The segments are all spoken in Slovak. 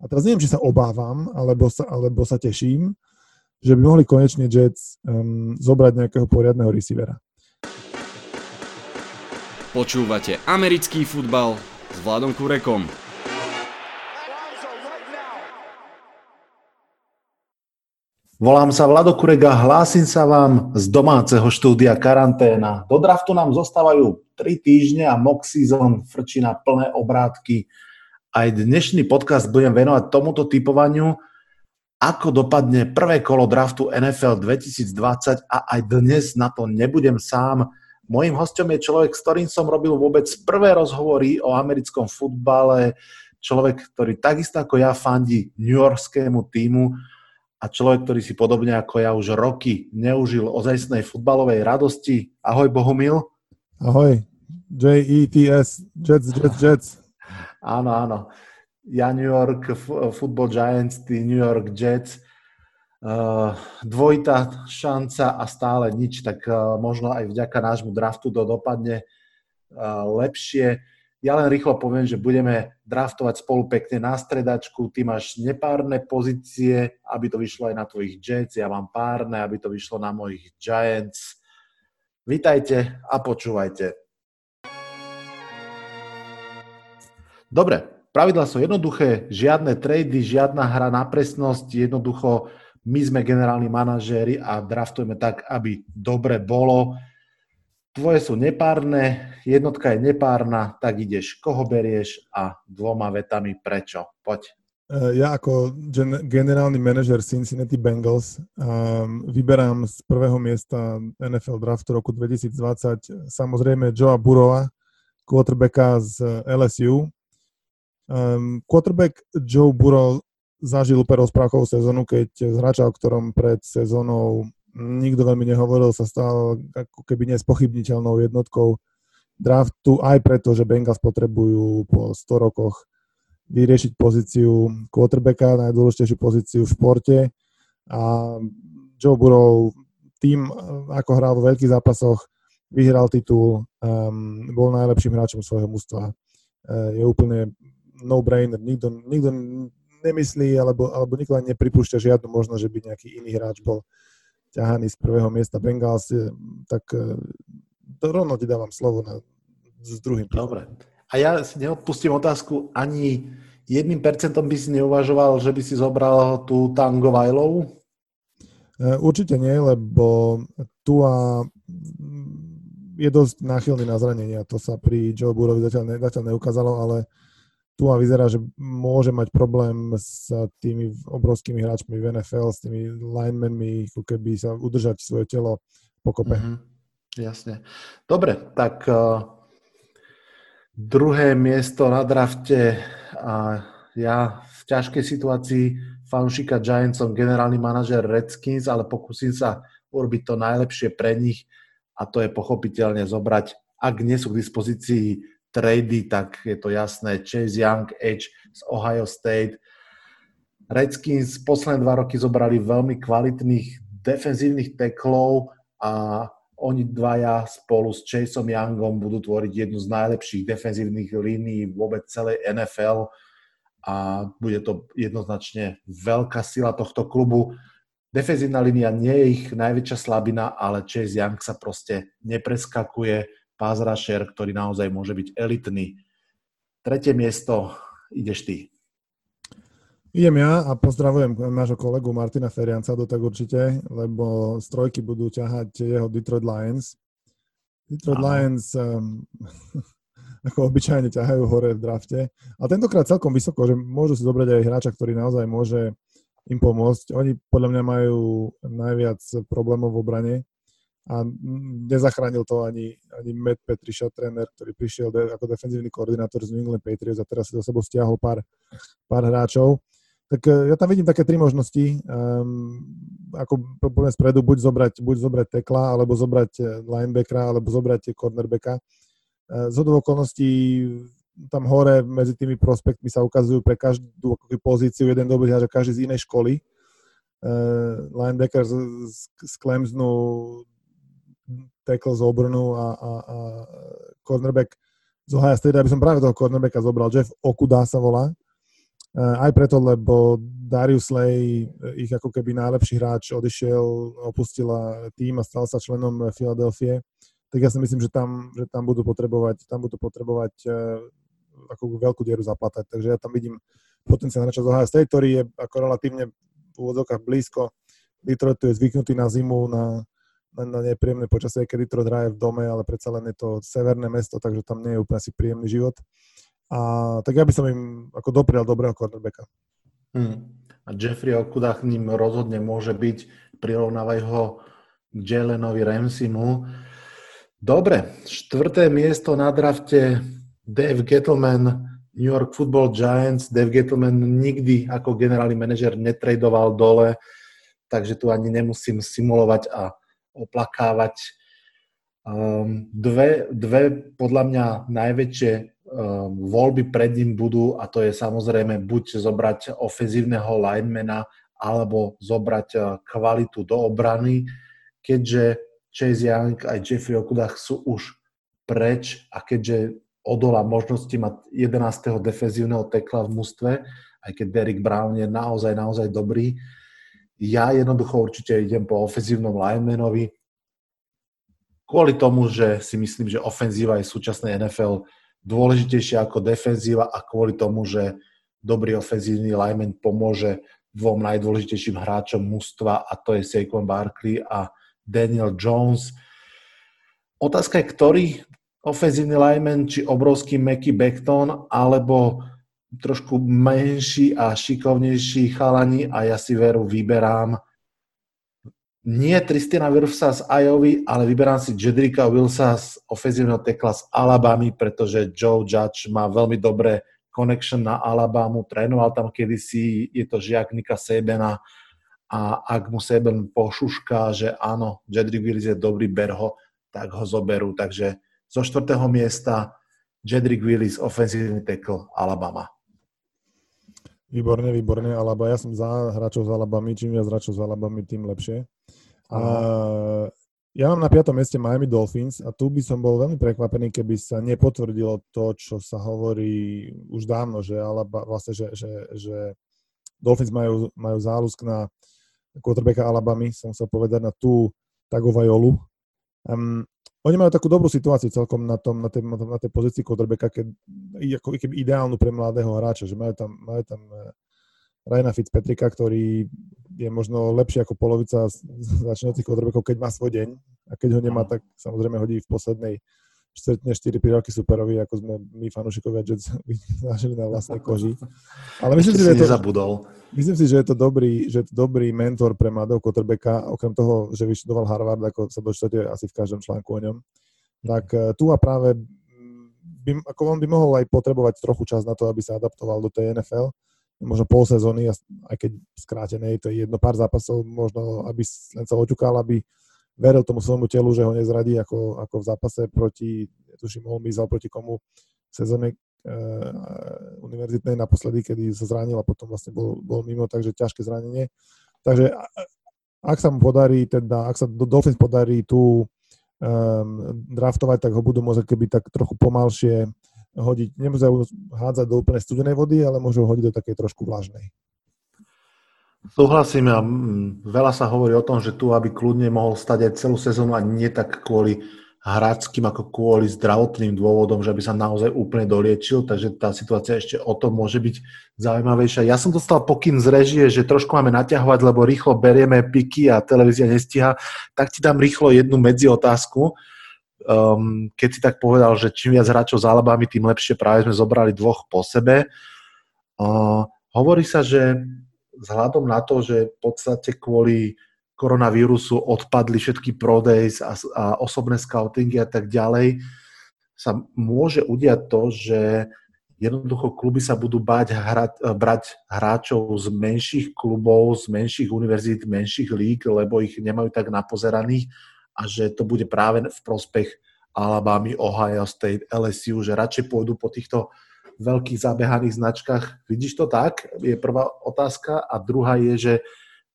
A teraz neviem, či sa obávam, alebo sa, alebo sa teším, že by mohli konečne Jets um, zobrať nejakého poriadneho receivera. Počúvate americký futbal s Vladom Kurekom. Volám sa Vlado Kurega, hlásim sa vám z domáceho štúdia Karanténa. Do draftu nám zostávajú 3 týždne a mock season frčí na plné obrátky. Aj dnešný podcast budem venovať tomuto typovaniu, ako dopadne prvé kolo draftu NFL 2020 a aj dnes na to nebudem sám. Mojím hostom je človek, s ktorým som robil vôbec prvé rozhovory o americkom futbale, človek, ktorý takisto ako ja fandí New Yorkskému týmu a človek, ktorý si podobne ako ja už roky neužil ozajstnej futbalovej radosti. Ahoj Bohumil. Ahoj. J-E-T-S, Jets, Jets, Jets. Áno, áno ja New York Football Giants, tí New York Jets, uh, dvojitá šanca a stále nič, tak uh, možno aj vďaka nášmu draftu to dopadne lepšie. Ja len rýchlo poviem, že budeme draftovať spolu pekne na stredačku. Ty máš nepárne pozície, aby to vyšlo aj na tvojich Jets, ja mám párne, aby to vyšlo na mojich Giants. Vítajte a počúvajte. Dobre, Pravidla sú jednoduché, žiadne trady, žiadna hra na presnosť, jednoducho my sme generálni manažéri a draftujeme tak, aby dobre bolo. Tvoje sú nepárne, jednotka je nepárna, tak ideš, koho berieš a dvoma vetami prečo. Poď. E, ja ako gen- generálny manažer Cincinnati Bengals um, vyberám z prvého miesta NFL draftu roku 2020 samozrejme Joea Burova, quarterbacka z LSU, Um, quarterback Joe Burrow zažil úplne rozprávkovú sezónu, keď z hráča, o ktorom pred sezónou nikto veľmi nehovoril, sa stal ako keby nespochybniteľnou jednotkou draftu, aj preto, že Bengals potrebujú po 100 rokoch vyriešiť pozíciu quarterbacka, najdôležitejšiu pozíciu v športe a Joe Burrow tým, ako hral vo veľkých zápasoch, vyhral titul, um, bol najlepším hráčom svojho mužstva. Uh, je úplne no-brainer, nikto, nikto nemyslí, alebo, alebo nikto ani nepripúšťa žiadnu možnosť, že by nejaký iný hráč bol ťahaný z prvého miesta Bengals, tak e, to rovno ti dávam slovo na, s druhým. Dobre. A ja si neodpustím otázku, ani jedným percentom by si neuvažoval, že by si zobral tú Tango Vajlovu? E, určite nie, lebo tu a je dosť náchylný na zranenia. To sa pri Joe Burovi zatiaľ, ne, zatiaľ neukázalo, ale tu a vyzerá, že môže mať problém s tými obrovskými hráčmi v NFL, s tými linemenmi, ako keby sa udržať svoje telo pokope. Mm-hmm. Jasne. Dobre, tak uh, druhé miesto na drafte a ja v ťažkej situácii fanúšika Giants som generálny manažer Redskins, ale pokúsim sa urobiť to najlepšie pre nich a to je pochopiteľne zobrať, ak nie sú k dispozícii trady, tak je to jasné. Chase Young, Edge z Ohio State. Redskins posledné dva roky zobrali veľmi kvalitných defenzívnych teklov a oni dvaja spolu s Chaseom Youngom budú tvoriť jednu z najlepších defenzívnych línií vôbec celej NFL a bude to jednoznačne veľká sila tohto klubu. Defenzívna línia nie je ich najväčšia slabina, ale Chase Young sa proste nepreskakuje rusher, ktorý naozaj môže byť elitný. Tretie miesto, ideš ty. Idem ja a pozdravujem nášho kolegu Martina Ferianca, do tak určite, lebo z trojky budú ťahať jeho Detroit Lions. Detroit Aha. Lions um, ako obyčajne ťahajú hore v drafte, ale tentokrát celkom vysoko, že môžu si zobrať aj hráča, ktorý naozaj môže im pomôcť. Oni podľa mňa majú najviac problémov v obrane, a nezachránil to ani, ani Matt Patricia, tréner, ktorý prišiel de, ako defenzívny koordinátor z New England Patriots a teraz si do sebou stiahol pár, pár hráčov. Tak e, ja tam vidím také tri možnosti. Um, ako poviem spredu, buď zobrať, buď zobrať tekla, alebo zobrať e, linebackera, alebo zobrať cornerbacka. Uh, z okolností tam hore medzi tými prospektmi sa ukazujú pre každú pozíciu jeden dobrý hráč každý z inej školy. Uh, linebacker z, z, z Clemsonu tackle z obrnu a, a, a cornerback z Ohio State, aby som práve toho cornerbacka zobral, Jeff Okuda sa volá. Aj preto, lebo Darius Slay, ich ako keby najlepší hráč, odišiel, opustila tým a stal sa členom Filadelfie, tak ja si myslím, že tam, že tam budú potrebovať, tam budú potrebovať ako veľkú dieru zaplatať. Takže ja tam vidím potenciál na čas Ohio State, ktorý je ako relatívne v úvodzokách blízko. Detroit je zvyknutý na zimu, na, na, na nepríjemné počasie, keď Detroit hraje v dome, ale predsa len je to severné mesto, takže tam nie je úplne asi príjemný život. A tak ja by som im ako doprial dobrého quarterbacka. Hmm. A Jeffrey Okuda ním rozhodne môže byť, prirovnávaj ho k Jelenovi Ramsimu. Dobre, štvrté miesto na drafte Dave Gettleman, New York Football Giants. Dave Gettleman nikdy ako generálny manažer netradoval dole, takže tu ani nemusím simulovať a oplakávať. Um, dve, dve podľa mňa najväčšie um, voľby pred ním budú a to je samozrejme buď zobrať ofenzívneho linemana alebo zobrať uh, kvalitu do obrany, keďže Chase Young aj Jeffrey Okudach sú už preč a keďže odolá možnosti mať 11. defenzívneho tekla v mústve, aj keď Derek Brown je naozaj, naozaj dobrý. Ja jednoducho určite idem po ofenzívnom linemanovi, kvôli tomu, že si myslím, že ofenzíva je súčasnej NFL dôležitejšia ako defenzíva a kvôli tomu, že dobrý ofenzívny lineman pomôže dvom najdôležitejším hráčom mústva a to je Saquon Barkley a Daniel Jones. Otázka je, ktorý ofenzívny lineman, či obrovský Mackie Beckton, alebo trošku menší a šikovnejší chalani a ja si veru vyberám nie Tristina Wirfsa z Iowa, ale vyberám si Jedrika Wilsa z ofenzívneho tekla z Alabamy, pretože Joe Judge má veľmi dobré connection na Alabamu, trénoval tam kedysi, je to žiak Nika Sebena a ak mu Seben pošušká, že áno, Jedrick Willis je dobrý berho, tak ho zoberú. Takže zo štvrtého miesta Jedrick Willis, ofenzívny tackle Alabama. Výborne, výborne, Alaba. Ja som za hráčov z Alabamy, čím viac hráčov z Alabamy, tým lepšie. A ja mám na piatom mieste Miami Dolphins a tu by som bol veľmi prekvapený, keby sa nepotvrdilo to, čo sa hovorí už dávno, že, Alaba, vlastne, že, že, že Dolphins majú, majú záľusk na quarterbacka Alabamy, som chcel povedať, na tú Tagovajolu. Um, oni majú takú dobrú situáciu celkom na, tom, na, tej, na tej pozícii quarterbacka, keď, ako, keby ideálnu pre mladého hráča, že majú tam, majú tam eh, Ryana Fitzpatricka, ktorý je možno lepší ako polovica začínajúcich quarterbackov, keď má svoj deň. A keď ho nemá, tak samozrejme hodí v poslednej štvrtne 4 roky superovi, ako sme my fanúšikovia Jets zažili na vlastnej koži. Ale myslím si, že je to, myslím si, že je to dobrý, že je to dobrý mentor pre mladého quarterbacka, okrem toho, že vyštudoval Harvard, ako sa dočítate asi v každom článku o ňom. Tak eh, tu a práve by, ako on by mohol aj potrebovať trochu čas na to, aby sa adaptoval do tej NFL. Možno pol sezóny, aj keď skrátenej, to je jedno pár zápasov, možno aby len sa oťukal, aby veril tomu svojmu telu, že ho nezradí ako, ako v zápase proti, tuším, Miss, proti komu v sezóne uh, univerzitnej naposledy, kedy sa zranil a potom vlastne bol, bol mimo, takže ťažké zranenie. Takže ak sa mu podarí, teda, ak sa do Dolphins podarí tu um, draftovať, tak ho budú môcť keby tak trochu pomalšie hodiť. Nemusia hádzať do úplne studenej vody, ale môžu hodiť do takej trošku vlažnej. Súhlasím a veľa sa hovorí o tom, že tu, aby kľudne mohol stať aj celú sezónu a nie tak kvôli hráčským ako kvôli zdravotným dôvodom, že by sa naozaj úplne doliečil, takže tá situácia ešte o tom môže byť zaujímavejšia. Ja som dostal pokyn z režie, že trošku máme naťahovať, lebo rýchlo berieme piky a televízia nestíha, tak ti dám rýchlo jednu medzi otázku. Um, keď si tak povedal, že čím viac hráčov s Alabami, tým lepšie práve sme zobrali dvoch po sebe. Uh, hovorí sa, že vzhľadom na to, že v podstate kvôli koronavírusu odpadli všetky prodays a, a osobné scoutingy a tak ďalej, sa môže udiať to, že jednoducho kluby sa budú bať hrať, brať hráčov z menších klubov, z menších univerzít, menších líg, lebo ich nemajú tak napozeraných a že to bude práve v prospech Alabama, Ohio State, LSU, že radšej pôjdu po týchto veľkých zabehaných značkách. Vidíš to tak? Je prvá otázka. A druhá je, že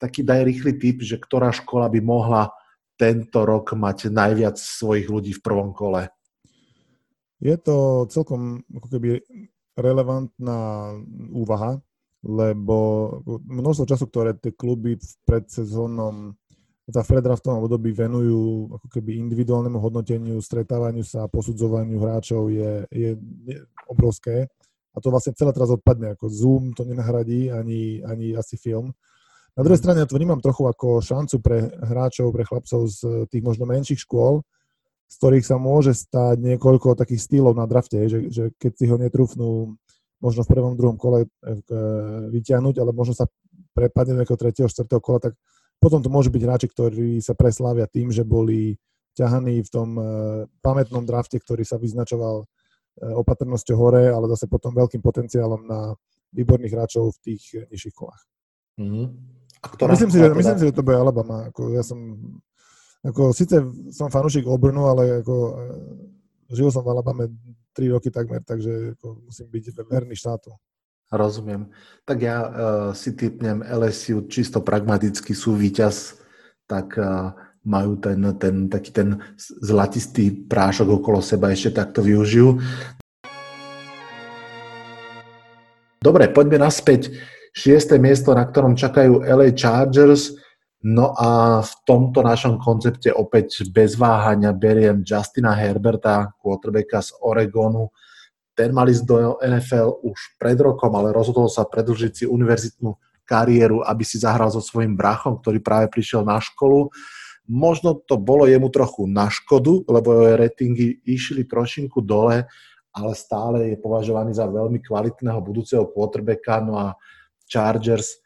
taký daj rýchly tip, že ktorá škola by mohla tento rok mať najviac svojich ľudí v prvom kole? Je to celkom ako keby relevantná úvaha. lebo množstvo času, ktoré tie kluby v predsezónnom v predraftovom období venujú ako keby individuálnemu hodnoteniu, stretávaniu sa, posudzovaniu hráčov je, je obrovské. A to vlastne celé teraz odpadne. Ako Zoom to nenahradí, ani, ani asi film. Na druhej strane ja to vnímam trochu ako šancu pre hráčov, pre chlapcov z tých možno menších škôl, z ktorých sa môže stať niekoľko takých stýlov na drafte, že, že keď si ho netrúfnú možno v prvom, druhom kole e, vyťahnuť, ale možno sa prepadne do tretieho, štvrtého kola, tak potom to môžu byť hráči, ktorí sa preslávia tým, že boli ťahaní v tom uh, pamätnom drafte, ktorý sa vyznačoval opatrnosťou hore, ale zase potom veľkým potenciálom na výborných hráčov v tých nižších kolách. Mm-hmm. A ktorá, myslím, si, že, teda... myslím si, že to bude Alabama. Ako ja som, ako, síce som fanúšik Auburnu, ale ako, uh, žil som v Alabame 3 roky takmer, takže ako, musím byť verný štátu. Rozumiem. Tak ja uh, si typnem LSU čisto pragmaticky sú víťaz, tak uh, majú ten, ten taký ten zlatistý prášok okolo seba ešte takto využijú. Dobre, poďme naspäť. Šiesté miesto, na ktorom čakajú LA Chargers. No a v tomto našom koncepte opäť bez váhania beriem Justina Herberta, quarterbacka z Oregonu ten mal ísť do NFL už pred rokom, ale rozhodol sa predlžiť si univerzitnú kariéru, aby si zahral so svojím brachom, ktorý práve prišiel na školu. Možno to bolo jemu trochu na škodu, lebo jeho ratingy išli trošinku dole, ale stále je považovaný za veľmi kvalitného budúceho quarterbacka, no a Chargers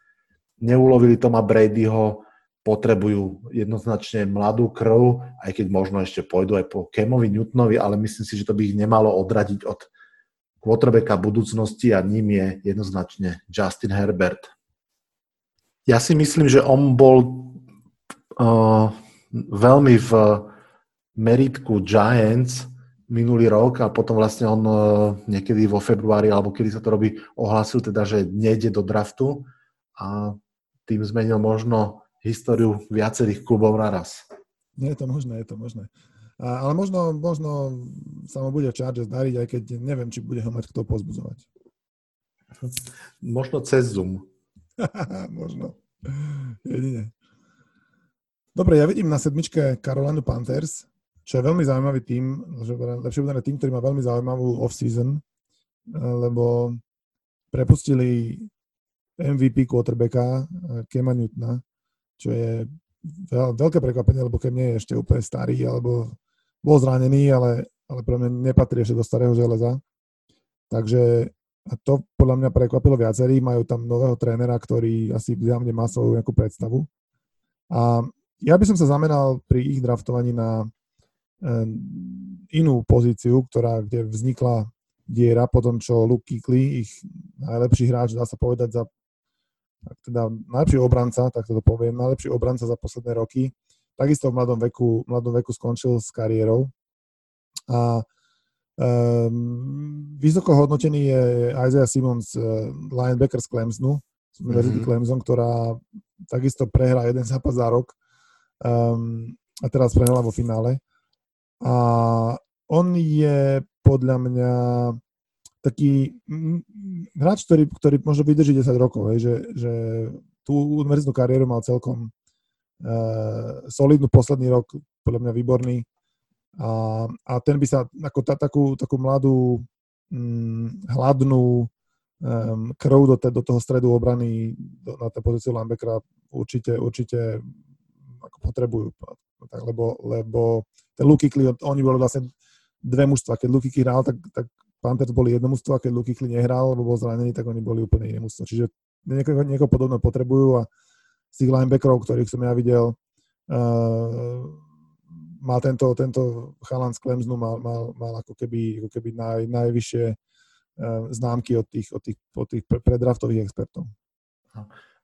neulovili Toma Bradyho, potrebujú jednoznačne mladú krv, aj keď možno ešte pôjdu aj po Kemovi Newtonovi, ale myslím si, že to by ich nemalo odradiť od quarterbacka budúcnosti a ním je jednoznačne Justin Herbert. Ja si myslím, že on bol uh, veľmi v meritku Giants minulý rok a potom vlastne on uh, niekedy vo februári, alebo kedy sa to robí, ohlásil teda, že nejde do draftu a tým zmenil možno históriu viacerých klubov naraz. Nie je to možné, je to možné. A, ale možno, možno sa mu bude Chargers dariť, aj keď neviem, či bude ho mať kto pozbudzovať. Možno cez Zoom. možno. Jedine. Dobre, ja vidím na sedmičke Carolina Panthers, čo je veľmi zaujímavý tým, lepšie povedané tým, ktorý má veľmi zaujímavú off-season, lebo prepustili MVP quarterbacka Kema Newtona, čo je veľké prekvapenie, lebo Kem nie je ešte úplne starý, alebo bol zranený, ale, ale pre mňa nepatrí ešte do starého železa. Takže a to podľa mňa prekvapilo viacerých. Majú tam nového trénera, ktorý asi zjavne má svoju nejakú predstavu. A ja by som sa zameral pri ich draftovaní na inú pozíciu, ktorá, kde vznikla diera po tom, čo Luke Kikli, ich najlepší hráč, dá sa povedať, za teda najlepší obranca, tak to poviem, najlepší obranca za posledné roky, takisto v mladom veku, mladom veku skončil s kariérou. A um, vysoko hodnotený je Isaiah Simmons, uh, linebacker z Clemsonu, z Univerzity mm-hmm. Clemson, ktorá takisto prehrá jeden zápas za rok um, a teraz prehrala vo finále. A on je podľa mňa taký hráč, ktorý, ktorý možno vydrží 10 rokov, hej, že, že tú univerzitnú kariéru mal celkom Uh, solidnú posledný rok, podľa mňa výborný. A, a ten by sa ako tá, takú, takú mladú, hm, hladnú um, krv do, te, do toho stredu obrany do, na tej pozíciu linebackera určite, určite potrebujú. Lebo, lebo ten Luky oni boli vlastne dve mužstva. Keď Luky Kli hral, tak, tak Panthers boli jedno mužstvo, a keď Luky Kli nehral, lebo bol zranený, tak oni boli úplne iné mužstvo. Čiže niekoho, niekoho podobné potrebujú a z tých linebackerov, ktorých som ja videl, uh, mal tento, tento chalan z Clemsonu mal, mal, mal ako keby, ako keby naj, najvyššie uh, známky od tých, od tých, od tých predraftových expertov.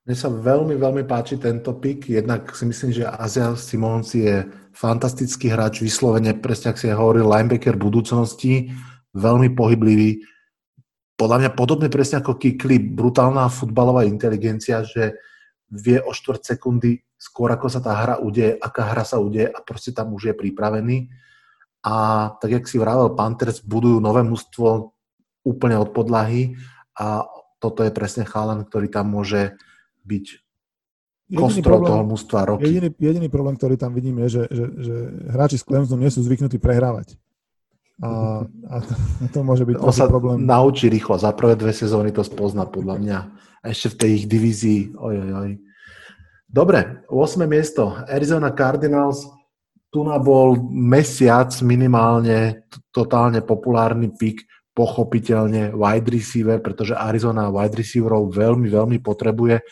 Mne sa veľmi, veľmi páči tento pick. Jednak si myslím, že Azia Simons je fantastický hráč, vyslovene, presne ak si hovoril, linebacker budúcnosti, veľmi pohyblivý. Podľa mňa podobne presne ako Kikli, brutálna futbalová inteligencia, že vie o štvrt sekundy skôr, ako sa tá hra udeje, aká hra sa udeje a proste tam už je pripravený. A tak, jak si vravel, Panthers budujú nové mústvo úplne od podlahy a toto je presne chalan, ktorý tam môže byť kostrou toho mústva roky. Jediný, jediný problém, ktorý tam vidím, je, že, že, že hráči z Clemsonu nie sú zvyknutí prehrávať. A, a, to, a to môže byť On sa problém. naučí rýchlo. Za prvé dve sezóny to spozná, podľa mňa. A ešte v tej ich divízii. Oj, oj, oj. Dobre, 8. miesto. Arizona Cardinals. Tu na bol mesiac minimálne totálne populárny pik, pochopiteľne wide receiver, pretože Arizona wide receiverov veľmi, veľmi potrebuje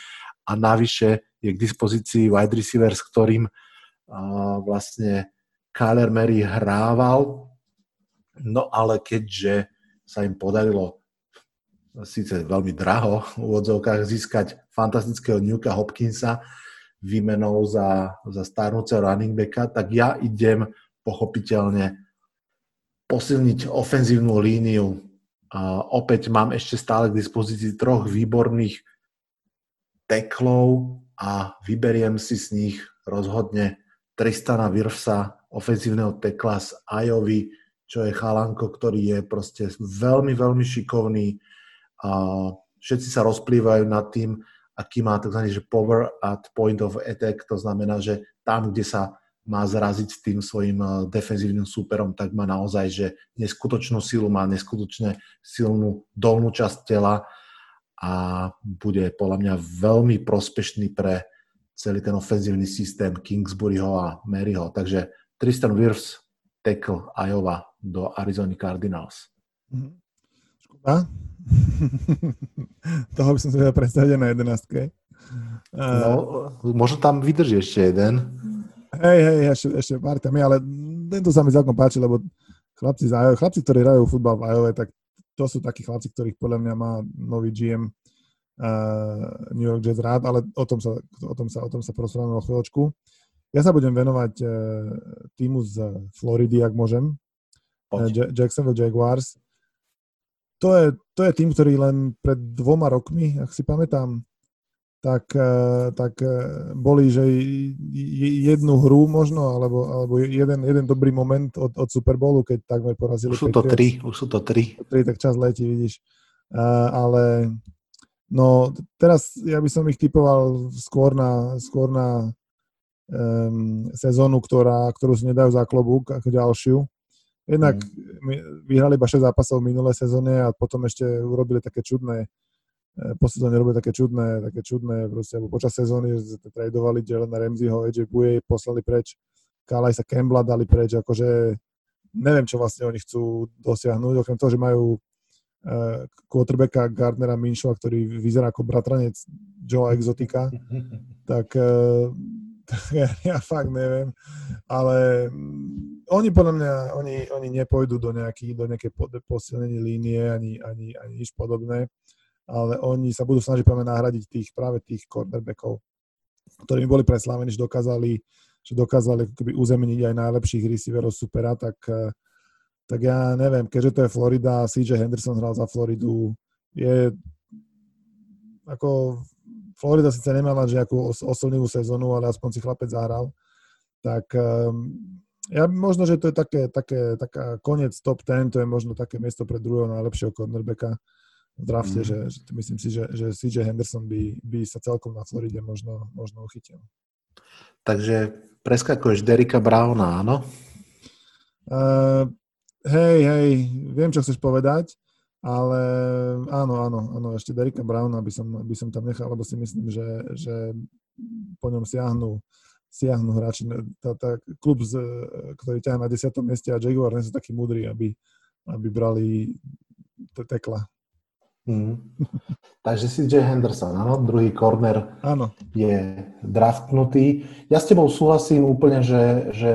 a navyše je k dispozícii wide receiver, s ktorým uh, vlastne Kyler Mary hrával No ale keďže sa im podarilo síce veľmi draho v úvodzovkách získať fantastického Newka Hopkinsa výmenou za, za starnúceho running backa, tak ja idem pochopiteľne posilniť ofenzívnu líniu. A opäť mám ešte stále k dispozícii troch výborných teklov a vyberiem si z nich rozhodne Tristana Wirfsa, ofenzívneho tekla z Iowa, čo je chalanko, ktorý je proste veľmi, veľmi šikovný a všetci sa rozplývajú nad tým, aký má tzv. Že power at point of attack, to znamená, že tam, kde sa má zraziť s tým svojim eh, defenzívnym súperom, tak má naozaj, že neskutočnú silu, má neskutočne silnú dolnú časť tela a bude podľa mňa veľmi prospešný pre celý ten ofenzívny systém Kingsburyho a Maryho. Takže Tristan Wirfs, tackle Iowa do Arizona Cardinals. Mhm. Škoda. Toho by som si vedel predstaviť na jedenáctke. No, možno tam vydrží ešte jeden. Hej, hej, ešte, ešte pár tam je, ale tento sa mi celkom páči, lebo chlapci, z Iowa, chlapci, ktorí hrajú futbal v Iowa, tak to sú takí chlapci, ktorých podľa mňa má nový GM uh, New York Jets rád, ale o tom sa, o tom sa, o tom sa porozprávame o chvíľočku. Ja sa budem venovať uh, týmu z Floridy, ak môžem. Poď. Jacksonville Jaguars. To je, to je tým, ktorý len pred dvoma rokmi, ak si pamätám, tak, eh, tak eh, boli, že jednu hru možno, alebo, alebo jeden, jeden dobrý moment od, od Super Bowlu, keď takmer porazili. Už sú to tri, už sú to tri. tri tak čas letí, vidíš. Uh, ale no teraz ja by som ich typoval skôr na, skôr na um, sezónu, ktorá, ktorú si nedajú za klobúk ako ďalšiu. Jednak mm. vyhrali iba 6 zápasov v minulé sezóne a potom ešte urobili také čudné, po sezóne robili také čudné, také čudné, proste, alebo počas sezóny že tradovali Jelena Ramseyho, AJ Buje, poslali preč, sa Campbella dali preč, akože neviem, čo vlastne oni chcú dosiahnuť, okrem toho, že majú uh, quarterbacka Gardnera Minshova, ktorý vyzerá ako bratranec Joe Exotika, tak uh, ja, ja fakt neviem, ale mm, oni podľa mňa, oni, oni nepôjdu do, nejaký, do nejakej posilnení línie ani, ani, ani nič podobné, ale oni sa budú snažiť práve nahradiť tých, práve tých cornerbackov, ktorí boli preslávení, že dokázali, že dokázali keby uzemeniť aj najlepších receiverov supera, tak, tak ja neviem, keďže to je Florida, CJ Henderson hral za Floridu, je ako Florida síce nemala žiakú os- oslnivú sezónu, ale aspoň si chlapec zahral. Tak um, ja možno, že to je také, také, taká koniec top 10, to je možno také miesto pre druhého najlepšieho cornerbacka v drafte, mm. že, že myslím si, že, že CJ Henderson by, by sa celkom na Floride možno, možno uchytil. Takže preskakuješ Derika Browna, áno? Uh, hej, hej, viem, čo chceš povedať. Ale áno, áno, áno, ešte Derika Browna by som, by som tam nechal, lebo si myslím, že, že po ňom siahnu, siahnu hráči. Tá, tá klub, z, ktorý ťahá na 10. mieste a Jaguar nie sú takí múdri, aby, aby brali tekla. Mm. Takže si J. Henderson, áno, druhý corner áno. je draftnutý. Ja s tebou súhlasím úplne, že, že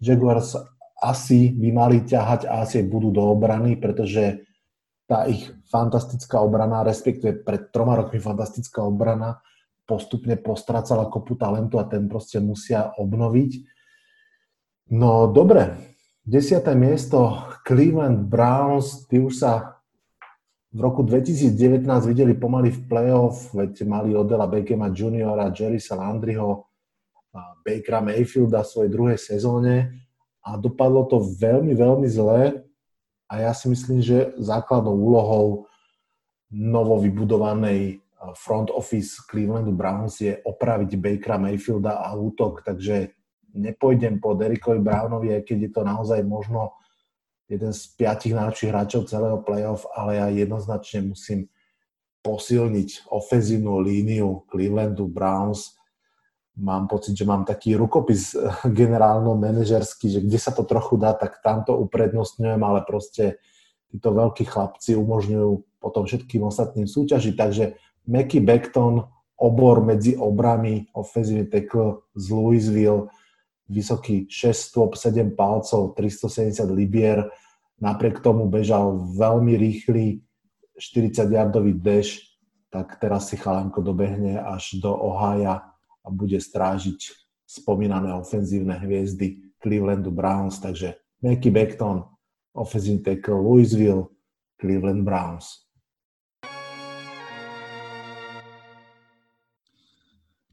Jaguars asi by mali ťahať a asi budú do obrany, pretože tá ich fantastická obrana, respektíve pred troma rokmi fantastická obrana, postupne postracala kopu talentu a ten proste musia obnoviť. No dobre, desiaté miesto Cleveland Browns, tí už sa v roku 2019 videli pomaly v playoff, veď mali Odela Beckhama Juniora, Jerrysa Landryho, Bakera Mayfielda v svojej druhej sezóne a dopadlo to veľmi, veľmi zle a ja si myslím, že základnou úlohou novo vybudovanej front office Clevelandu Browns je opraviť Bakera Mayfielda a útok, takže nepôjdem po Derrickovi Brownovi, aj keď je to naozaj možno jeden z piatich najlepších hráčov celého playoff, ale ja jednoznačne musím posilniť ofenzívnu líniu Clevelandu Browns. Mám pocit, že mám taký rukopis generálno-manažerský, že kde sa to trochu dá, tak tamto uprednostňujem, ale proste títo veľkí chlapci umožňujú potom všetkým ostatným súťažiť, takže Mackie Beckton, obor medzi obrami, ofenzívny tackle z Louisville, vysoký 6 stôp, 7 palcov, 370 libier, napriek tomu bežal veľmi rýchly 40-yardový dash, tak teraz si chalanko dobehne až do Ohaja a bude strážiť spomínané ofenzívne hviezdy Clevelandu Browns, takže Mackie Beckton, ofenzívny tackle Louisville, Cleveland Browns.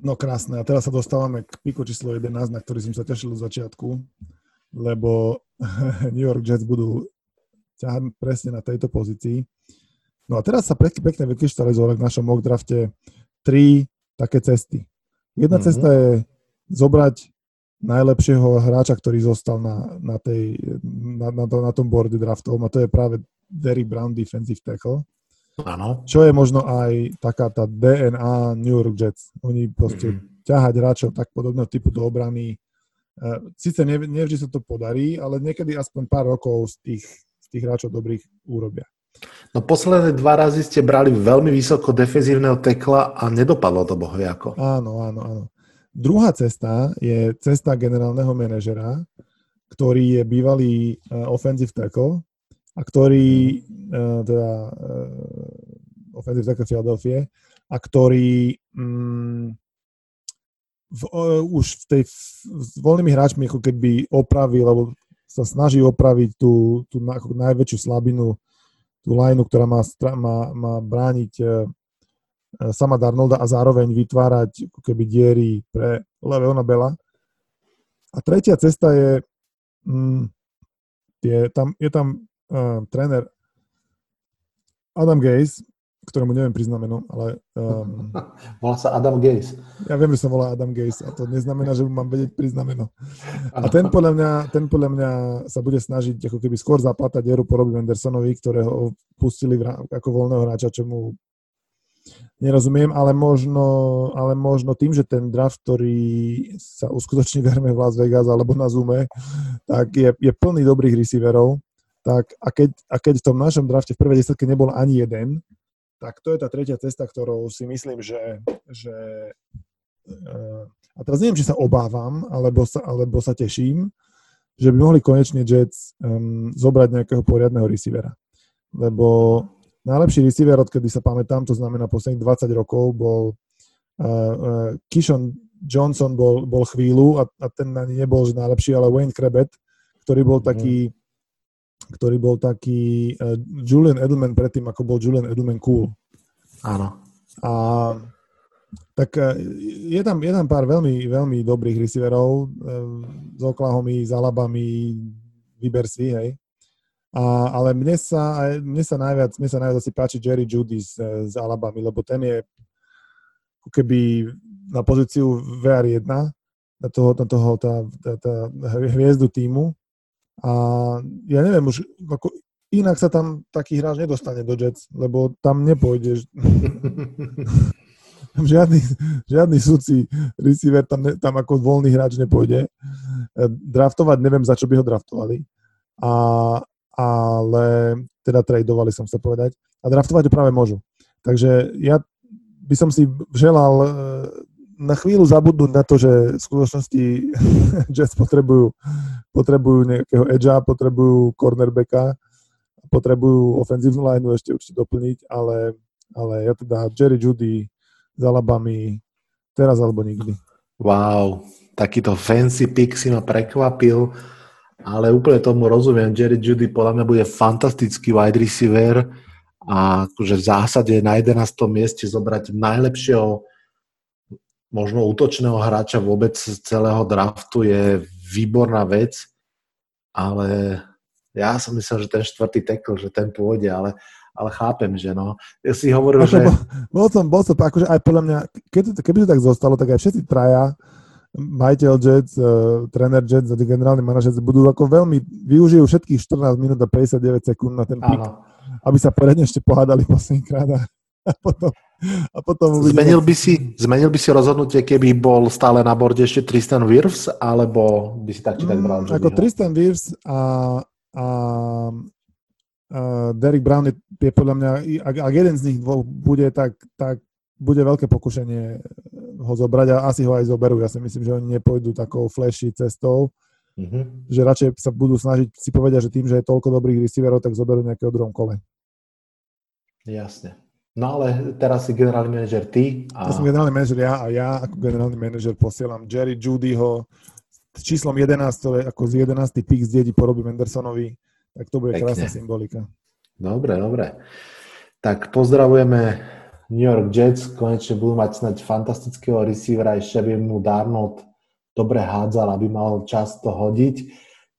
No krásne. A teraz sa dostávame k piku číslo 11, na ktorý som sa tešil od začiatku, lebo New York Jets budú ťahať presne na tejto pozícii. No a teraz sa pekne, pekne vykryštalizovali v našom mock drafte tri také cesty. Jedna mm-hmm. cesta je zobrať najlepšieho hráča, ktorý zostal na, na, tej, na, na, to, na tom boarde draftov, a to je práve Derry Brown, defensive tackle. Áno. Čo je možno aj taká tá DNA New York Jets. Oni proste mm-hmm. ťahať hráčov tak podobného typu do obrany. Sice ne, nevždy sa to podarí, ale niekedy aspoň pár rokov z tých, z tých hráčov dobrých urobia. No posledné dva razy ste brali veľmi vysoko defenzívneho tekla a nedopadlo to bohojako. Áno, áno, áno. Druhá cesta je cesta generálneho manažera, ktorý je bývalý uh, offensive tackle a ktorý, uh, teda uh, offensive tackle Philadelphia, a ktorý um, v, už v tej s voľnými hráčmi ako keby opravil, alebo sa snaží opraviť tú, tú na, ako najväčšiu slabinu, tú lineu, ktorá má, má, má brániť uh, sama Darnolda a zároveň vytvárať ako keby diery pre Leveona Bela. A tretia cesta je, mm, je tam, je tam uh, tréner Adam Gaze, ktorému neviem priznať meno, ale... Um, volá sa Adam Gaze. Ja viem, že sa volá Adam Gaze a to neznamená, že mu mám vedieť priznať meno. A ten podľa mňa, ten podľa mňa sa bude snažiť ako keby skôr zaplatať dieru po Robbie Andersonovi, ktorého pustili ako voľného hráča, čo mu nerozumiem, ale možno, ale možno tým, že ten draft, ktorý sa uskutoční verme v Las Vegas alebo na Zoome, tak je, je plný dobrých receiverov, tak a keď, a keď v tom našom drafte v prvej desetke nebol ani jeden, tak to je tá tretia cesta, ktorou si myslím, že, že uh, a teraz neviem, či sa obávam, alebo sa, alebo sa teším, že by mohli konečne Jets um, zobrať nejakého poriadneho receivera. Lebo najlepší receiver, odkedy sa pamätám, to znamená posledných 20 rokov, bol uh, uh, Kishon Johnson bol, bol chvíľu a, a ten ani nebol že najlepší, ale Wayne Krebet, ktorý bol mhm. taký ktorý bol taký uh, Julian Edelman predtým, ako bol Julian Edelman cool. Áno. A tak uh, je tam, je tam pár veľmi, veľmi dobrých receiverov uh, z Oklahomy, z Alabamy, vyber si, hej. A, ale mne sa, mne sa najviac, mne sa najviac asi páči Jerry Judy z, z Alabamy, lebo ten je keby na pozíciu VR1, na toho, na toho tá, tá, tá hviezdu týmu. A ja neviem už, ako inak sa tam taký hráč nedostane do Jets, lebo tam nepôjdeš. žiadny, žiadny súci receiver tam, ne, tam ako voľný hráč nepôjde. Draftovať neviem, za čo by ho draftovali. A, ale teda tradovali som sa povedať. A draftovať ho práve môžu. Takže ja by som si želal e, na chvíľu zabudnúť na to, že v skutočnosti Jets potrebujú, potrebujú nejakého edgea, potrebujú cornerbacka, potrebujú ofenzívnu lineu ešte určite doplniť, ale, ale ja teda Jerry Judy s Alabami teraz alebo nikdy. Wow, takýto fancy pick si ma prekvapil ale úplne tomu rozumiem. Jerry Judy podľa mňa bude fantastický wide receiver a akože v zásade na 11. mieste zobrať najlepšieho možno útočného hráča vôbec z celého draftu je výborná vec, ale ja som myslel, že ten štvrtý tackle, že ten pôjde, ale, ale chápem, že no. Ja si hovoril, že... Bol, bol som, bol som, akože aj podľa mňa, keď, keby to tak zostalo, tak aj všetci traja, majiteľ Jets, uh, tréner Jets a generálny manažer budú ako veľmi, využijú všetkých 14 minút a 59 sekúnd na ten pik, aby sa poriadne ešte pohádali poslednýkrát a, a potom, a potom zmenil, by si, zmenil by si rozhodnutie, keby bol stále na borde ešte Tristan Wirfs, alebo by si tak či tak bral mm, Ako Tristan Wirfs a, a uh, Derek Brown je, je podľa mňa, ak, ak jeden z nich dvoch bude, tak, tak bude veľké pokušenie ho zobrať a asi ho aj zoberú. Ja si myslím, že oni nepôjdu takou flashy cestou, mm-hmm. že radšej sa budú snažiť si povedať, že tým, že je toľko dobrých receiverov, tak zoberú nejakého druhom kole. Jasne. No ale teraz si generálny manažer ty. A... Ja som generálny manažer ja a ja ako generálny manažer posielam Jerry Judyho s číslom 11, ktoré ako z 11. pick zdedí po Robbie Mendersonovi tak to bude Pekne. krásna symbolika. Dobre, dobre. Tak pozdravujeme New York Jets, konečne budú mať snať fantastického receivera, ešte by mu Darnold dobre hádzal, aby mal čas to hodiť.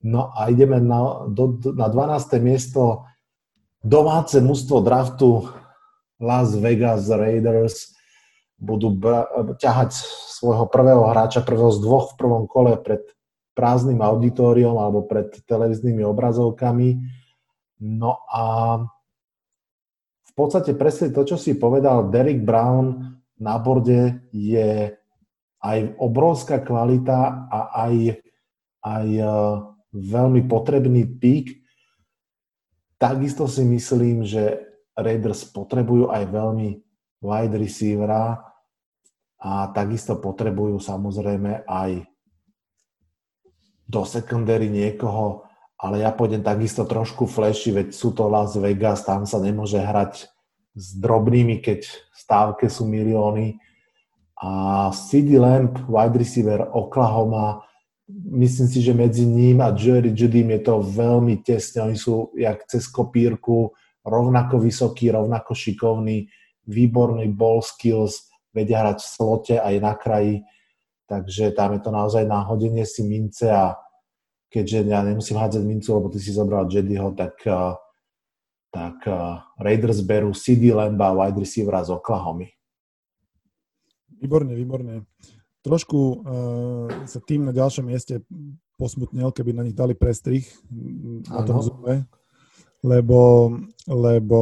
No a ideme na, do, na 12. miesto domáce mužstvo draftu Las Vegas Raiders budú bra- ťahať svojho prvého hráča, prvého z dvoch v prvom kole pred prázdnym auditoriom alebo pred televíznymi obrazovkami. No a v podstate presne to, čo si povedal, Derek Brown na borde je aj obrovská kvalita a aj, aj e, veľmi potrebný pík. Takisto si myslím, že Raiders potrebujú aj veľmi wide receivera a takisto potrebujú samozrejme aj do secondary niekoho, ale ja pôjdem takisto trošku flashy, veď sú to Las Vegas, tam sa nemôže hrať s drobnými, keď stávke sú milióny. A CD Lamp, wide receiver Oklahoma, myslím si, že medzi ním a Jerry Judym je to veľmi tesne. Oni sú jak cez kopírku, rovnako vysoký, rovnako šikovný, výborný ball skills, vedia hrať v slote aj na kraji takže tam je to naozaj náhodenie si mince a keďže ja nemusím hádzať mincu, lebo ty si zobral Jedyho, tak, eh, tak eh, Raiders berú CD Lamba, wide receivera z Oklahoma. Výborne, výborne. Trošku uh, sa tým na ďalšom mieste posmutnel, keby na nich dali prestrih na tom Zoome, lebo, lebo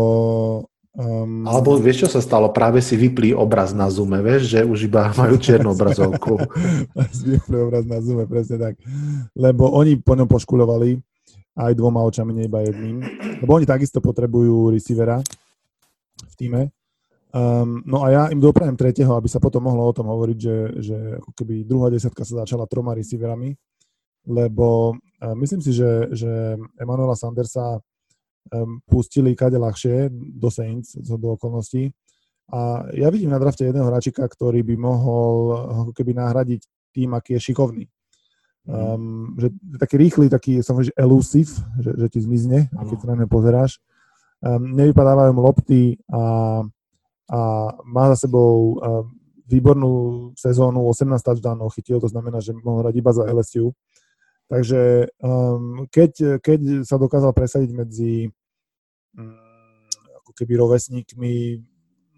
Um, Alebo vieš, čo sa stalo? Práve si vyplí obraz na Zoome, vieš, že už iba majú čiernu obrazovku. vyplí obraz na Zoome, presne tak. Lebo oni po ňom poškulovali aj dvoma očami, nie iba jedným. Lebo oni takisto potrebujú receivera v týme. Um, no a ja im doprajem tretieho, aby sa potom mohlo o tom hovoriť, že, že ako keby druhá desiatka sa začala troma receiverami, lebo uh, myslím si, že, že Emanuela Sandersa pustili kade ľahšie do Saints do okolností. A ja vidím na drafte jedného hráčika, ktorý by mohol ako keby nahradiť tým, aký je šikovný. Um, že taký rýchly, taký som že elusive, že, že ti zmizne, ano. keď sa na mňa pozeráš. Um, nevypadávajú mu lopty a, a má za sebou um, výbornú sezónu, 18 touchdownov chytil, to znamená, že mohol hrať iba za LSU. Takže um, keď, keď sa dokázal presadiť medzi um, ako keby rovesníkmi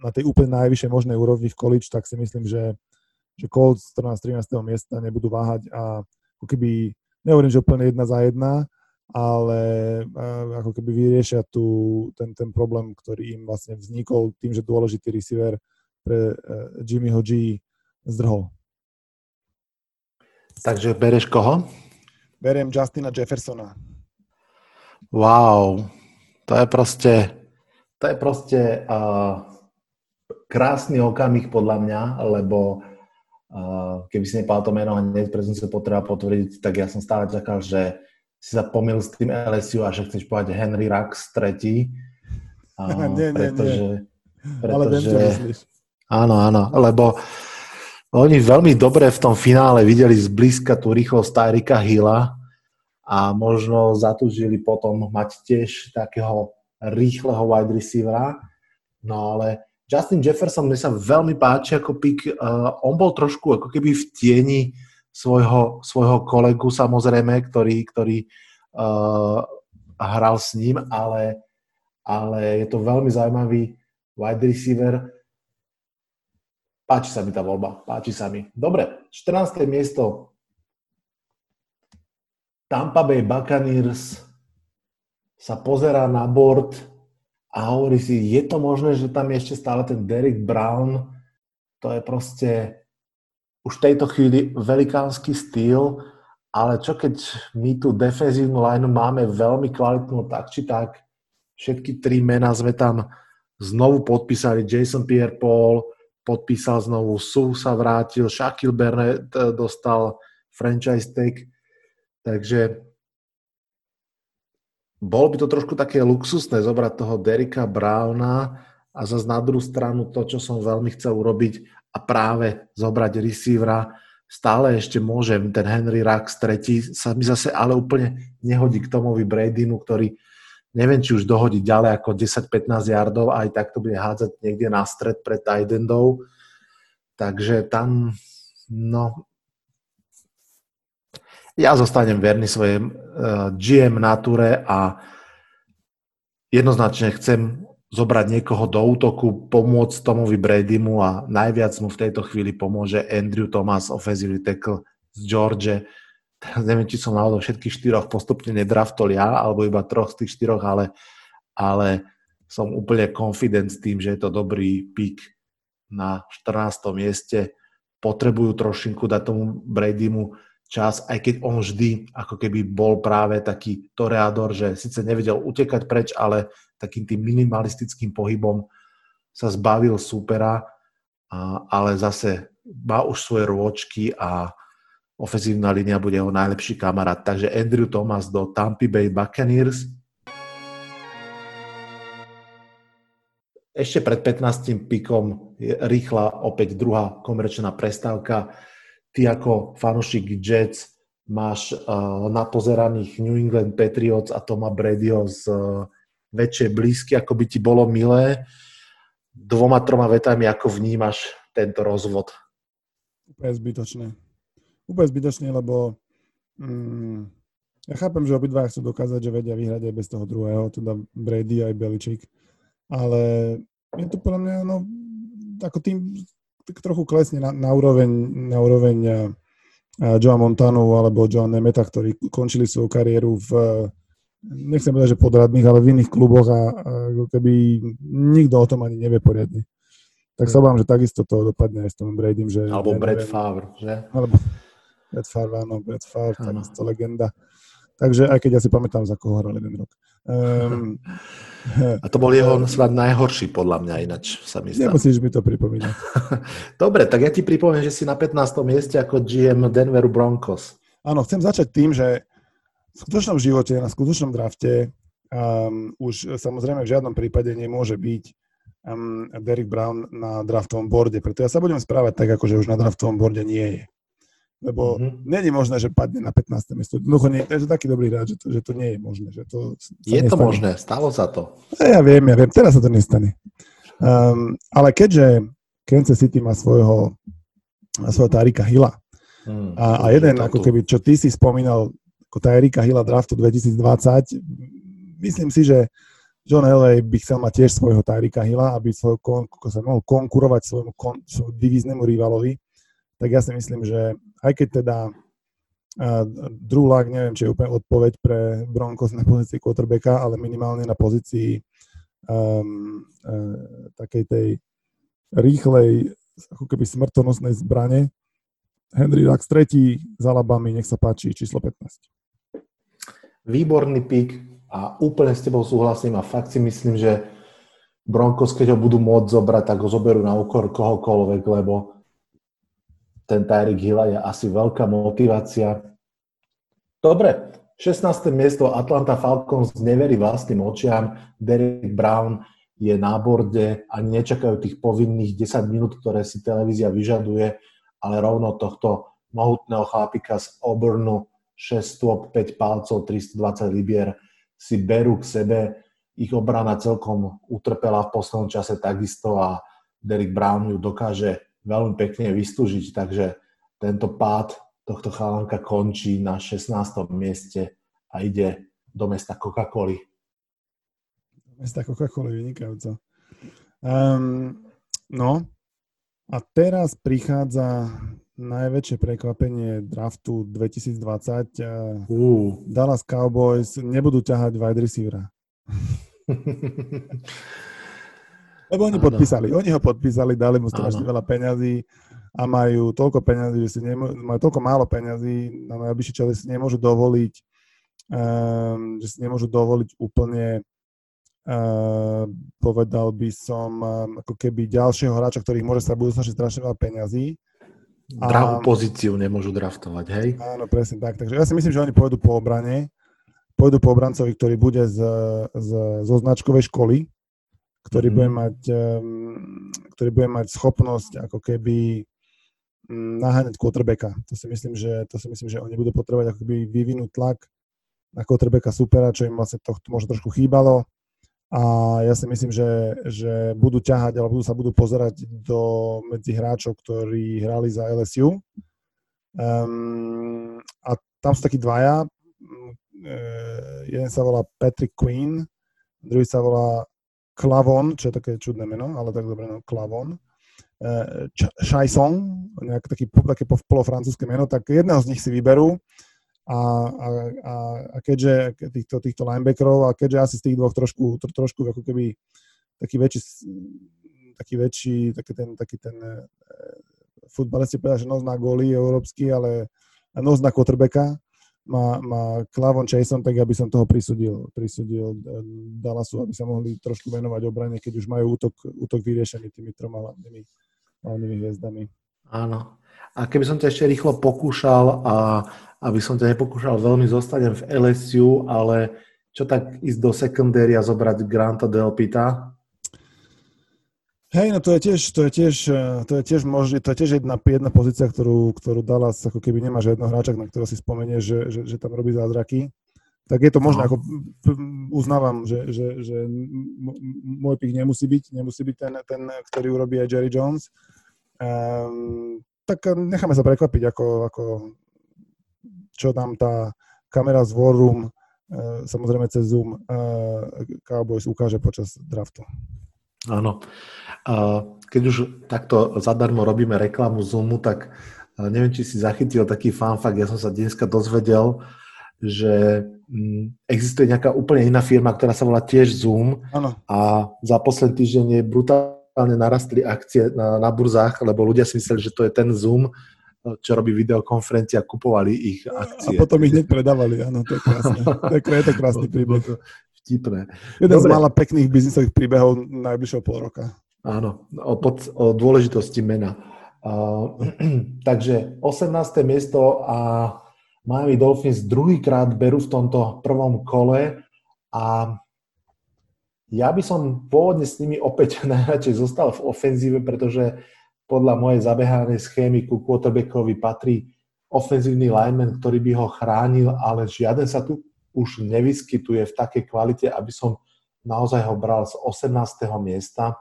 na tej úplne najvyššej možnej úrovni v college, tak si myslím, že, že Colts 14. 13. miesta nebudú váhať a ako keby, nehovorím, že úplne jedna za jedna, ale uh, ako keby vyriešia tu ten, ten problém, ktorý im vlastne vznikol tým, že dôležitý receiver pre uh, Jimmyho G zdrhol. Takže bereš koho? Beriem Justina Jeffersona. Wow, to je proste, to je proste uh, krásny okamih podľa mňa, lebo uh, keby si nepal to meno a hneď som sa potreba potvrdiť, tak ja som stále čakal, že si sa pomýl s tým LSU a že chceš povedať Henry Rux tretí. Uh, nie, pretože, nie, nie. Pretože, Ale viem, čo myslíš. Áno, áno, lebo oni veľmi dobre v tom finále videli zblízka tú rýchlosť Tyrika Hilla a možno zatúžili potom mať tiež takého rýchleho wide receivera. No ale Justin Jefferson mi sa veľmi páči ako pick. Uh, on bol trošku ako keby v tieni svojho, svojho kolegu samozrejme, ktorý, ktorý uh, hral s ním, ale ale je to veľmi zaujímavý wide receiver. Páči sa mi tá voľba, páči sa mi. Dobre, 14. miesto Tampa Bay Buccaneers sa pozerá na board a hovorí si, je to možné, že tam je ešte stále ten Derek Brown, to je proste už v tejto chvíli velikánsky styl, ale čo keď my tú defenzívnu line máme veľmi kvalitnú tak či tak, všetky tri mená sme tam znovu podpísali, Jason Pierre-Paul podpísal znovu, Su sa vrátil, Shaquille Burnett eh, dostal franchise tag, Takže bolo by to trošku také luxusné zobrať toho Derika Browna a zase na druhú stranu to, čo som veľmi chcel urobiť a práve zobrať receivera, stále ešte môžem, ten Henry Rux tretí sa mi zase ale úplne nehodí k Tomovi Bradymu, ktorý neviem, či už dohodí ďalej ako 10-15 yardov a aj tak to bude hádzať niekde na stred pred tight. Takže tam, no, ja zostanem verný svojej uh, GM natúre a jednoznačne chcem zobrať niekoho do útoku, pomôcť Tomovi Bradymu a najviac mu v tejto chvíli pomôže Andrew Thomas, offensive tackle z George. Neviem, či som náhodou všetkých štyroch postupne nedraftol ja, alebo iba troch z tých štyroch, ale, ale som úplne confident s tým, že je to dobrý pík na 14. mieste. Potrebujú trošinku dať tomu Bradymu čas, aj keď on vždy ako keby bol práve taký toreador, že síce nevedel utekať preč, ale takým tým minimalistickým pohybom sa zbavil supera, ale zase má už svoje rôčky a ofenzívna línia bude jeho najlepší kamarát. Takže Andrew Thomas do Tampa Bay Buccaneers. Ešte pred 15. pikom je rýchla opäť druhá komerčná prestávka ty ako fanúšik Jets máš uh, napozeraných New England Patriots a Toma Bradyho z uh, väčšej blízky, ako by ti bolo milé. Dvoma, troma vetami, ako vnímaš tento rozvod? Úplne zbytočné. Úplne zbytočné, lebo mm, ja chápem, že obidva chcú dokázať, že vedia vyhrať aj bez toho druhého, teda Brady aj Beličík. Ale je to podľa mňa, no, ako tým trochu klesne na, na úroveň, na úroveň uh, Joa Montanu alebo Joa Nemeta, ktorí končili svoju kariéru v, nechcem povedať, že podradných, ale v iných kluboch a, a keby nikto o tom ani nevie poriadne. Tak sa obávam, že takisto to dopadne aj s tom Bradym. Že alebo ja Brad Favre, že? Alebo Brad Favre, áno, Brad Favre, takisto legenda. Takže aj keď ja si pamätám, za koho hral jeden rok. Um, a to bol jeho snad najhorší, podľa mňa, ináč sa mi zdá. Nemusíš mi to pripomínať. Dobre, tak ja ti pripomínam, že si na 15. mieste ako GM Denveru Broncos. Áno, chcem začať tým, že v skutočnom živote, na skutočnom drafte um, už samozrejme v žiadnom prípade nemôže byť um, Derek Brown na draftovom borde, preto ja sa budem správať tak, ako že už na draftovom borde nie je lebo mm-hmm. není možné, že padne na 15. miesto. Jednoducho nie, to je taký dobrý hráč, že to, že to nie je možné. Že to je nestane. to možné, stalo sa to. Ja viem, ja viem, teraz sa to nestane. Um, ale keďže Kansas City má svojho, svojho Tarika Hilla mm, a, a jeden, ako keby, čo ty si spomínal, ako Tarika Hilla draftu 2020, myslím si, že John Elway by chcel mať tiež svojho Tyrika Hilla, aby svoj kon, sa mohol konkurovať svojmu kon, svojmu divíznemu rivalovi tak ja si myslím, že aj keď teda uh, Drew Luck, neviem, či je úplne odpoveď pre Broncos na pozícii quarterbacka, ale minimálne na pozícii um, uh, takej tej rýchlej, ako keby smrtonosnej zbrane. Henry Lux tretí z Alabamy, nech sa páči, číslo 15. Výborný pík a úplne s tebou súhlasím a fakt si myslím, že Broncos, keď ho budú môcť zobrať, tak ho zoberú na úkor kohokoľvek, lebo ten Tyreek Hill je asi veľká motivácia. Dobre, 16. miesto Atlanta Falcons neverí vlastným očiam. Derek Brown je na borde a nečakajú tých povinných 10 minút, ktoré si televízia vyžaduje, ale rovno tohto mohutného chlapika z Auburnu 6 stôp, 5 palcov, 320 libier si berú k sebe. Ich obrana celkom utrpela v poslednom čase takisto a Derek Brown ju dokáže veľmi pekne vystúžiť, takže tento pád tohto chalanka končí na 16. mieste a ide do mesta Coca-Coli. Mesta Coca-Cola vynikajúco. Um, no, a teraz prichádza najväčšie prekvapenie draftu 2020. Uh. Dallas Cowboys nebudú ťahať wide receivera. Lebo oni Áno. podpísali, oni ho podpísali, dali mu strašne veľa peňazí a majú toľko peňazí, že si nemô- majú toľko málo peňazí na najbližšie čele si nemôžu dovoliť, um, že si nemôžu dovoliť úplne uh, povedal by som um, ako keby ďalšieho hráča, ktorých môže sa budú snažiť strašne veľa peňazí. Drahú pozíciu nemôžu draftovať, hej? Áno, presne tak. Takže ja si myslím, že oni pôjdu po obrane, pôjdu po obrancovi, ktorý bude z, z, zo značkovej školy, ktorý, mm. bude mať, um, ktorý bude mať schopnosť ako keby um, naháňať quarterbacka. To si myslím, že, to si myslím, že oni budú potrebovať ako keby vyvinúť tlak na quarterbacka supera, čo im vlastne to možno trošku chýbalo. A ja si myslím, že, že budú ťahať, alebo budú sa budú pozerať do medzi hráčov, ktorí hrali za LSU. Um, a tam sú takí dvaja. Uh, jeden sa volá Patrick Queen, druhý sa volá Klavon, čo je také čudné meno, ale tak dobre, no, Klavon. Uh, Chaison, nejak taký, také polofrancúzske meno, tak jedného z nich si vyberú a, a, a, a keďže týchto, týchto linebackerov a keďže asi z tých dvoch trošku, tro, trošku ako keby taký väčší, taký väčší, taký ten, taký ten e, futbalist si povedal, že nos na góly európsky, ale nos na quarterbacka, má, má Clavon Chason, tak aby som toho prisudil, prisudil eh, Dallasu, aby sa mohli trošku venovať obrane, keď už majú útok, útok vyriešený tými troma hlavnými, hlavnými hviezdami. Áno. A keby som ťa ešte rýchlo pokúšal, a aby som ťa nepokúšal veľmi zostať v LSU, ale čo tak ísť do sekundéria zobrať Granta Delpita, Hej, no to je tiež, to je tiež, eh, to je tiež, možný, to je tiež jedna, jedna pozícia, ktorú, ktorú Dallas ako keby nemá žiadneho hráča, na ktorého si spomenie, že, že, že tam robí zázraky. Tak je to možné, no. ako uznávam, že, že, že môj pich nemusí byť, nemusí byť ten, ten ktorý urobí aj Jerry Jones. Um, tak necháme sa prekvapiť, ako, ako čo tam tá kamera z War Room, uh, samozrejme cez Zoom, uh, Cowboys ukáže počas draftu. Áno. Keď už takto zadarmo robíme reklamu Zoomu, tak neviem, či si zachytil taký fanfakt, ja som sa dneska dozvedel, že mm, existuje nejaká úplne iná firma, ktorá sa volá tiež Zoom ano. a za posledný týždeň je brutálne narastli akcie na, na burzách, lebo ľudia si mysleli, že to je ten Zoom, čo robí videokonferencia, kupovali ich akcie. A potom ich hneď predávali, áno, to je krásne. To je, to je krásny príbeh vtipné. Jeden Dobre. z mála pekných biznisových príbehov najbližšieho pol roka. Áno, o, pod, o dôležitosti mena. Uh, takže 18. miesto a Miami Dolphins druhýkrát berú v tomto prvom kole a ja by som pôvodne s nimi opäť najradšej zostal v ofenzíve, pretože podľa mojej zabehanej schémy ku quarterbackovi patrí ofenzívny lineman, ktorý by ho chránil, ale žiaden sa tu už nevyskytuje v takej kvalite, aby som naozaj ho bral z 18. miesta.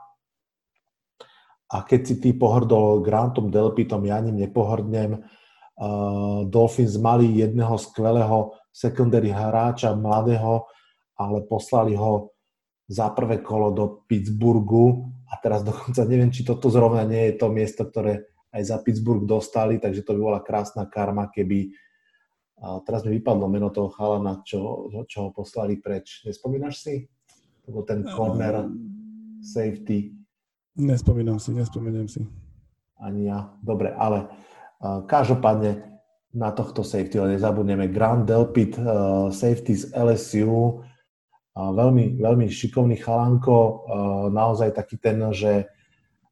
A keď si ty pohrdol Grantom Delpitom, ja ním nepohrdnem. Uh, Dolphins mali jedného skvelého secondary hráča, mladého, ale poslali ho za prvé kolo do Pittsburghu a teraz dokonca neviem, či toto zrovna nie je to miesto, ktoré aj za Pittsburgh dostali, takže to by bola krásna karma, keby a teraz mi vypadlo meno toho chalana, čo, čo ho poslali preč. Nespomínaš si? To bol ten corner safety. Nespomínam si, nespomínam si. Ani ja. Dobre, ale uh, každopádne na tohto safety, ale nezabudneme. Grant Delpit, uh, safety z LSU, uh, veľmi, veľmi šikovný chalanko, uh, naozaj taký ten, že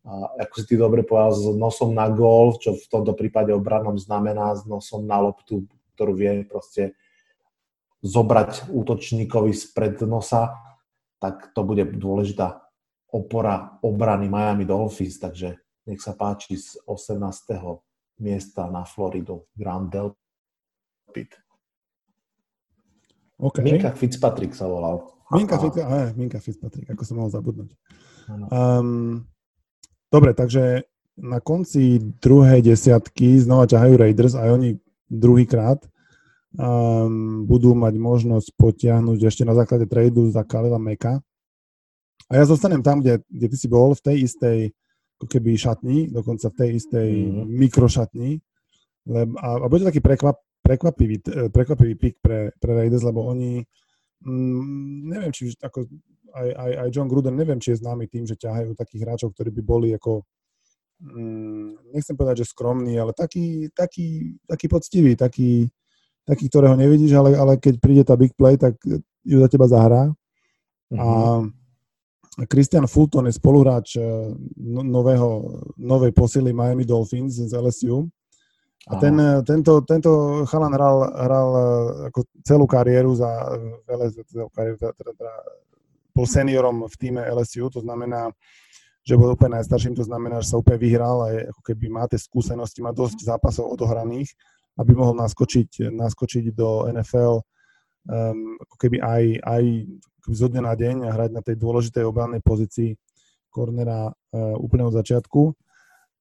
uh, ako si ty dobre povedal, s nosom na gól, čo v tomto prípade obranom znamená s nosom na loptu, ktorú vie proste zobrať útočníkovi spred nosa, tak to bude dôležitá opora obrany Miami Dolphins, takže nech sa páči z 18. miesta na Floridu Grand Delpit. Okay. Minka Fitzpatrick sa volal. Minka, Fitz, aj, Minka Fitzpatrick, ako som mohol zabudnúť. Um, dobre, takže na konci druhej desiatky znova ťahajú Raiders a oni druhýkrát um, budú mať možnosť potiahnuť ešte na základe tradu za Kalila Meka. A ja zostanem tam, kde, kde ty si bol, v tej istej ako keby šatni, dokonca v tej istej mm. mikrošatni. Lebo, a, a bude to taký prekvap, prekvapivý, prekvapivý pik pre, pre Raiders, lebo oni, mm, neviem, či ako aj, aj, aj John Gruden, neviem, či je známy tým, že ťahajú takých hráčov, ktorí by boli ako, nechcem povedať, že skromní, ale taký, taký, taký poctivý, taký, taký, ktorého nevidíš, ale, ale keď príde tá big play, tak ju za teba zahrá. Mm-hmm. A Christian Fulton je spoluhráč eh, no, nového, novej posily Miami Dolphins z LSU. A ten, eh, tento, tento chalan hral, hral eh, ako celú kariéru za LSU, celú kariéru, teda, teda, bol seniorom v týme LSU, to znamená, že bol úplne najstarším, to znamená, že sa úplne vyhral a je, ako keby má tie skúsenosti, má dosť zápasov odohraných, aby mohol naskočiť, naskočiť do NFL um, ako keby aj, aj zo dňa na deň a hrať na tej dôležitej obrannej pozícii kornera uh, úplne od začiatku.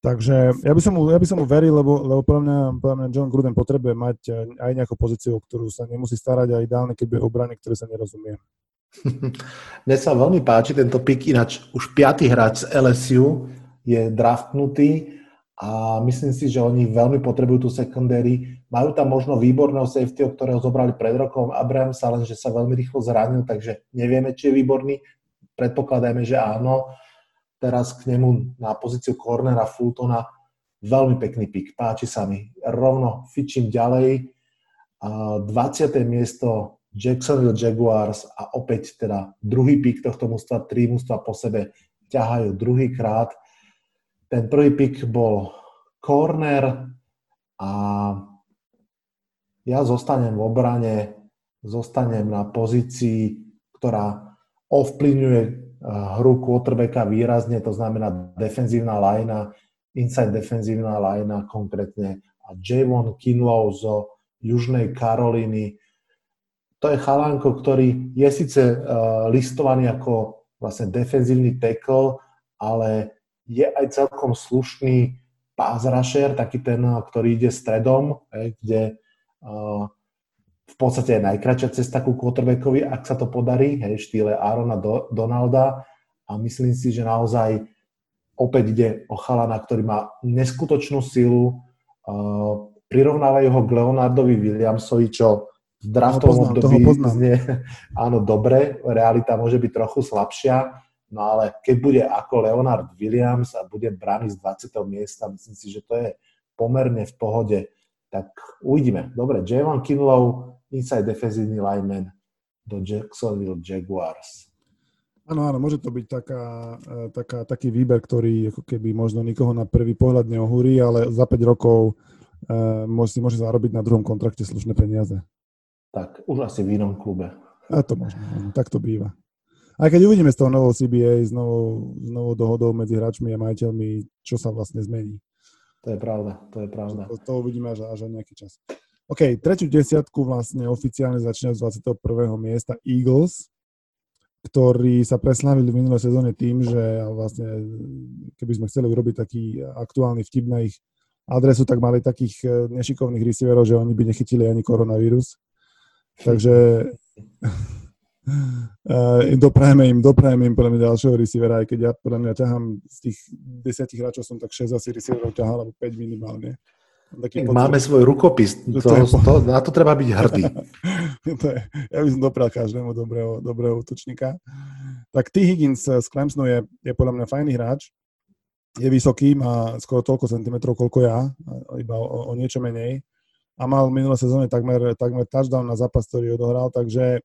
Takže ja by som mu, ja by som mu veril, lebo, lebo podľa, mňa, podľa mňa John Gruden potrebuje mať e, aj nejakú pozíciu, o ktorú sa nemusí starať a ideálne, keď bude obrany, ktoré sa nerozumie. Mne sa veľmi páči tento pik, ináč už piatý hráč z LSU je draftnutý a myslím si, že oni veľmi potrebujú tú secondary. Majú tam možno výborného safety, ktorého zobrali pred rokom Abrahamsa, lenže sa veľmi rýchlo zranil, takže nevieme, či je výborný. Predpokladajme, že áno. Teraz k nemu na pozíciu cornera Fultona veľmi pekný pik, páči sa mi. Rovno fičím ďalej. 20. miesto Jacksonville Jaguars a opäť teda druhý pik tohto mústva, tri mústva po sebe ťahajú druhýkrát ten prvý pick bol corner a ja zostanem v obrane, zostanem na pozícii, ktorá ovplyvňuje eh, hru quarterbacka výrazne, to znamená defenzívna lajna, inside defenzívna lajna konkrétne a Javon Kinlow zo Južnej Karolíny. To je chalánko, ktorý je síce uh, listovaný ako vlastne defenzívny tackle, ale je aj celkom slušný pass rusher, taký ten, ktorý ide stredom, kde v podstate je najkračšia cesta ku quarterbackovi, ak sa to podarí, hej, štýle Arona Do, Donalda. A myslím si, že naozaj opäť ide o chalana, ktorý má neskutočnú silu, prirovnávajú ho k Leonardovi Williamsovi, čo v draftovom období znie, áno, dobre, realita môže byť trochu slabšia, No ale keď bude ako Leonard Williams a bude brány z 20. miesta, myslím si, že to je pomerne v pohode, tak uvidíme. Dobre, Javon Kinlow, inside defensívny lineman do Jacksonville Jaguars. Áno, áno, môže to byť taká, e, taká, taký výber, ktorý ako keby možno nikoho na prvý pohľad neohúri, ale za 5 rokov uh, môže, si môže zarobiť na druhom kontrakte slušné peniaze. Tak, už asi v inom klube. A to možno, tak to býva. Aj keď uvidíme s tou novou CBA, s novou, s novou dohodou medzi hráčmi a majiteľmi, čo sa vlastne zmení. To je pravda, to je pravda. To, to uvidíme až, až nejaký čas. OK, tretiu desiatku vlastne oficiálne začína z 21. miesta Eagles, ktorí sa preslavili v minulej sezóne tým, že vlastne keby sme chceli urobiť taký aktuálny vtip na ich adresu, tak mali takých eh, nešikovných receiverov, že oni by nechytili ani koronavírus. Takže Uh, doprajeme im, doprajeme im podľa mňa ďalšieho receivera, aj keď ja podľa mňa ťahám z tých desiatich hráčov som tak 6 asi receiverov ťahal, alebo 5 minimálne. Taký Máme pocit, svoj rukopis, to, to, to, na to treba byť hrdý. to je, ja by som dopral každému dobrého, dobrého útočníka. Tak T. Higgins z Clemsonu je, je podľa mňa fajný hráč, je vysoký, má skoro toľko centimetrov, koľko ja, iba o, o niečo menej. A mal v minulé sezóne takmer, takmer touchdown na zápas, ktorý odohral, takže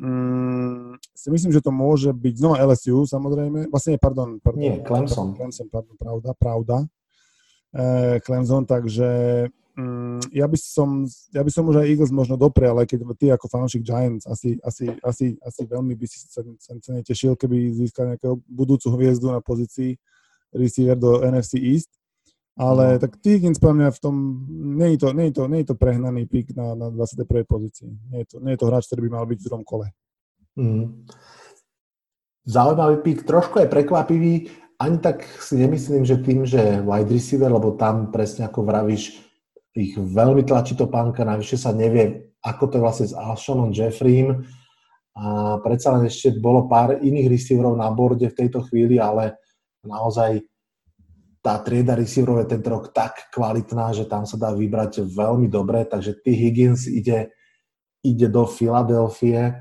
Mm, si myslím, že to môže byť znova LSU, samozrejme. Vlastne, pardon, pardon. Nie, Clemson. Clemson, pardon, pravda, pravda. E, Clemson, takže mm, ja, by som, ja by som už aj Eagles možno doprial, aj keď ty ako fanúšik Giants asi, asi, asi, asi veľmi by si sa, sa, netešil, keby získal nejakú budúcu hviezdu na pozícii receiver do NFC East. Ale no. tak Higgins pre mňa v tom, nie je to, nie je to, nie je to prehnaný pik na, na 21. pozícii. Nie je, to, nie je to hráč, ktorý by mal byť v druhom kole. Mm. Zaujímavý pik, trošku je prekvapivý. Ani tak si nemyslím, že tým, že wide receiver, lebo tam presne ako vravíš, ich veľmi tlačí to pánka, navyše sa nevie, ako to je vlastne s Alshonom Jeffreym. A predsa len ešte bolo pár iných receiverov na borde v tejto chvíli, ale naozaj tá trieda receiverov je tento rok tak kvalitná, že tam sa dá vybrať veľmi dobre, takže T. Higgins ide, ide do Filadelfie.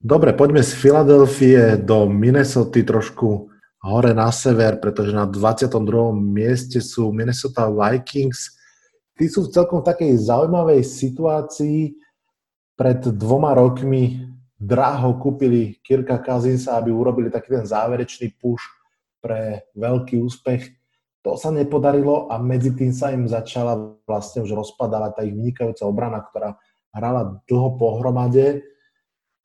Dobre, poďme z Filadelfie do Minnesota trošku hore na sever, pretože na 22. mieste sú Minnesota Vikings. Tí sú v celkom takej zaujímavej situácii. Pred dvoma rokmi draho kúpili Kirka Kazinsa, aby urobili taký ten záverečný push pre veľký úspech. To sa nepodarilo a medzi tým sa im začala vlastne už rozpadávať tá ich vynikajúca obrana, ktorá hrala dlho pohromade.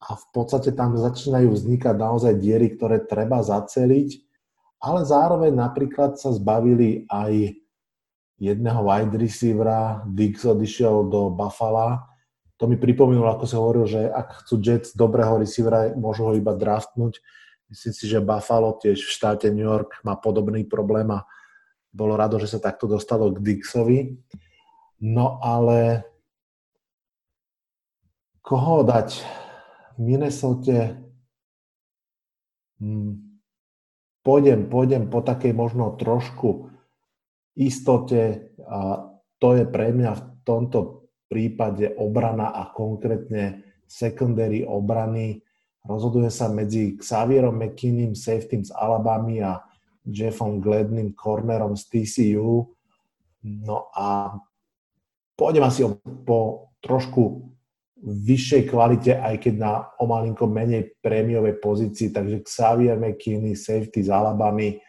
A v podstate tam začínajú vznikať naozaj diery, ktoré treba zaceliť, ale zároveň napríklad sa zbavili aj jedného wide receivera, Dix odišiel do Buffalo, to mi pripomínalo, ako sa hovoril, že ak chcú Jets dobrého receivera, môžu ho iba draftnúť. Myslím si, že Buffalo tiež v štáte New York má podobný problém a bolo rado, že sa takto dostalo k Dixovi. No ale koho dať? Minnesota hmm. pôjdem, pôjdem po takej možno trošku istote a to je pre mňa v tomto prípade obrana a konkrétne secondary obrany. Rozhoduje sa medzi Xavierom McKinnim, safetym z Alabamy a Jeffom Gledným, cornerom z TCU. No a pôjdem asi o, po trošku vyššej kvalite, aj keď na o malinko menej prémiovej pozícii, takže Xavier McKinney, safety z Alabamy,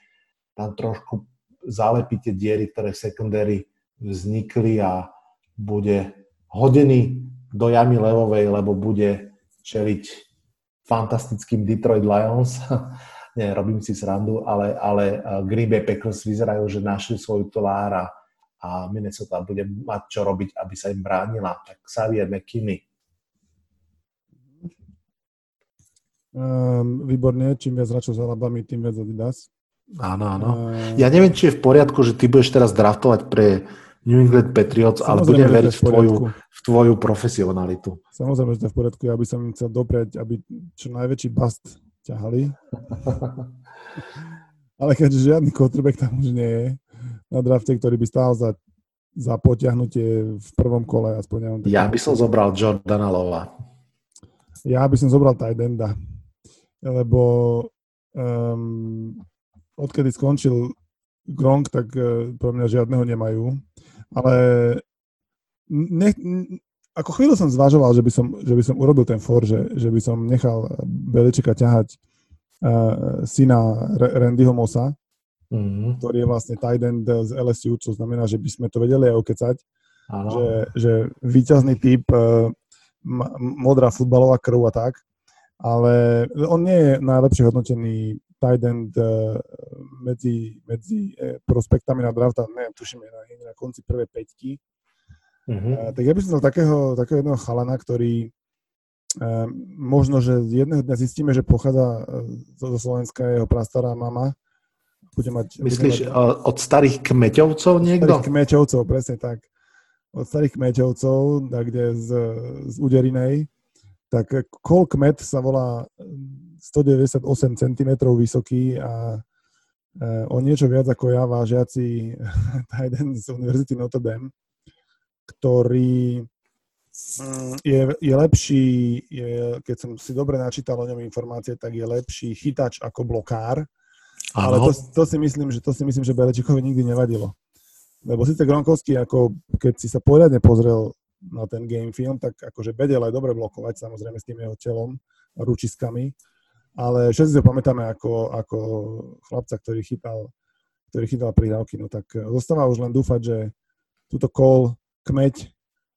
tam trošku zalepíte diery, ktoré v secondary vznikli a bude hodený do jamy levovej, lebo bude čeliť fantastickým Detroit Lions. Nie, robím si srandu, ale, ale uh, Green Bay Packers vyzerajú, že našli svoju tolára a Minnesota bude mať čo robiť, aby sa im bránila. Tak Xavier McKinney. Um, výborne, čím viac hráčov s Alabami, tým viac Adidas. Áno, áno. Uh, ja neviem, či je v poriadku, že ty budeš teraz draftovať pre New England Patriots, Samozrejme, ale budem veriť v, tvoju, v tvoju profesionalitu. Samozrejme, že to je v poriadku. Ja by som im chcel dopriať, aby čo najväčší bast ťahali. ale keďže žiadny quarterback tam už nie je na drafte, ktorý by stál za, za potiahnutie v prvom kole. Aspoň, ja by som zobral Jordana Lova. Ja by som zobral Tidenda, lebo um, odkedy skončil Gronk, tak uh, pre mňa žiadneho nemajú ale ne, ako chvíľu som zvažoval, že by som, že by som urobil ten for, že, že by som nechal Beličika ťahať uh, syna Randyho Mosa, mm-hmm. ktorý je vlastne tight end z LSU, čo znamená, že by sme to vedeli aj okecať, že, že víťazný typ, uh, modrá futbalová krv a tak, ale on nie je najlepšie hodnotený tight end uh, medzi, medzi uh, prospektami na draft, neviem, tuším, je na, na konci prvej peťky. Uh-huh. Uh, tak ja by som dal takého, takého jedného chalana, ktorý možno, že jedného dňa zistíme, že pochádza zo Slovenska, jeho prastará mama. Bude mať, Myslíš bude mať, od starých kmeťovcov niekto? Od starých kmeťovcov, presne tak. Od starých kmeťovcov, kde z, z Uderinej tak Cole Kmet sa volá 198 cm vysoký a e, o niečo viac ako ja vážiaci jeden z Univerzity Notre Dame, ktorý mm, je, je lepší, je, keď som si dobre načítal o ňom informácie, tak je lepší chytač ako blokár. Ano. Ale to, to, si myslím, že to si myslím, že Belečikovi nikdy nevadilo. Lebo síce Gronkovský, ako keď si sa poriadne pozrel na ten game film, tak akože vedel aj dobre blokovať, samozrejme s tým jeho telom ručiskami, ale všetci ho pamätáme ako, ako chlapca, ktorý chytal, ktorý chytal prihrávky, no tak zostáva už len dúfať, že túto kol kmeď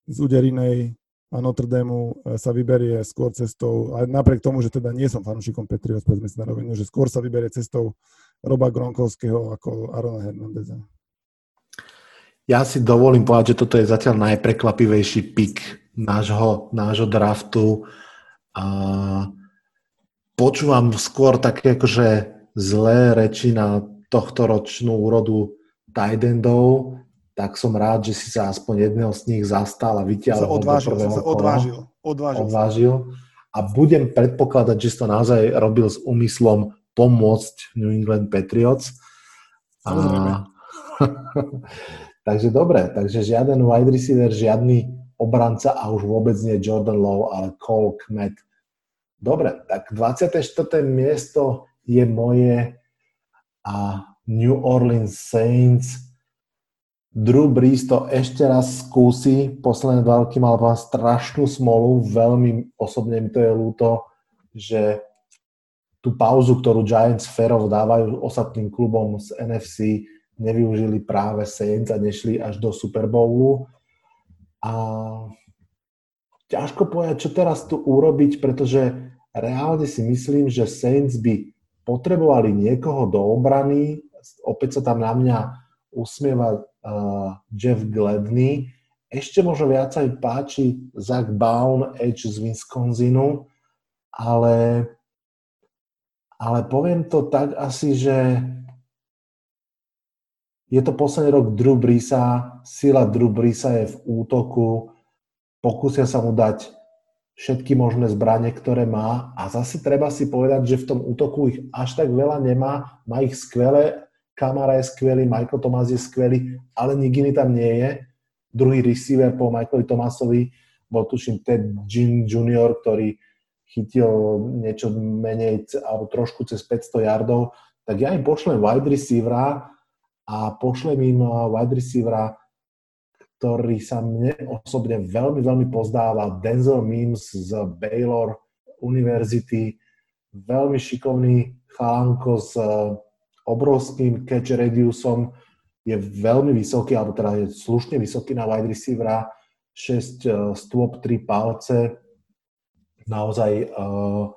z Uderinej a Notre Dame e, sa vyberie skôr cestou, aj napriek tomu, že teda nie som fanúšikom Patriots, povedzme si na rovinu, že skôr sa vyberie cestou Roba Gronkovského ako Arona Hernandeza. Ja si dovolím povedať, že toto je zatiaľ najprekvapivejší pik nášho, nášho draftu. A počúvam skôr také akože zlé reči na tohto ročnú úrodu tight endov, tak som rád, že si sa aspoň jedného z nich zastal a vyťahol sa odvážil, do sa odvážil, odvážil. odvážil. A budem predpokladať, že si to naozaj robil s úmyslom pomôcť New England Patriots. A... takže dobre, takže žiaden wide receiver, žiadny obranca a už vôbec nie Jordan Lowe, ale Cole Kmet. Dobre, tak 24. miesto je moje a New Orleans Saints Drew Brees to ešte raz skúsi, posledné dva roky mal strašnú smolu, veľmi osobne mi to je ľúto, že tú pauzu, ktorú Giants Ferov dávajú ostatným klubom z NFC, nevyužili práve Saints a nešli až do Super Bowlu. A ťažko povedať, čo teraz tu urobiť, pretože reálne si myslím, že Saints by potrebovali niekoho do obrany, opäť sa tam na mňa usmieva uh, Jeff Gladney. Ešte možno viac aj páči Zach Baun, Edge z Wisconsinu, ale, ale poviem to tak asi, že je to posledný rok Drew Brisa, sila Drew Brisa je v útoku, pokúsia sa mu dať všetky možné zbranie, ktoré má a zase treba si povedať, že v tom útoku ich až tak veľa nemá, má ich skvelé Kamara je skvelý, Michael Thomas je skvelý, ale nik iný tam nie je. Druhý receiver po Michaelovi Thomasovi bol tuším Ted Jean Jr., ktorý chytil niečo menej, alebo trošku cez 500 yardov, tak ja im pošlem wide receivera a pošlem im uh, wide receivera, ktorý sa mne osobne veľmi, veľmi pozdáva. Denzel Mims z Baylor University, veľmi šikovný chalanko z obrovským catch radiusom, je veľmi vysoký, alebo teda je slušne vysoký na wide receivera, 6 uh, stôp, 3 palce, naozaj uh,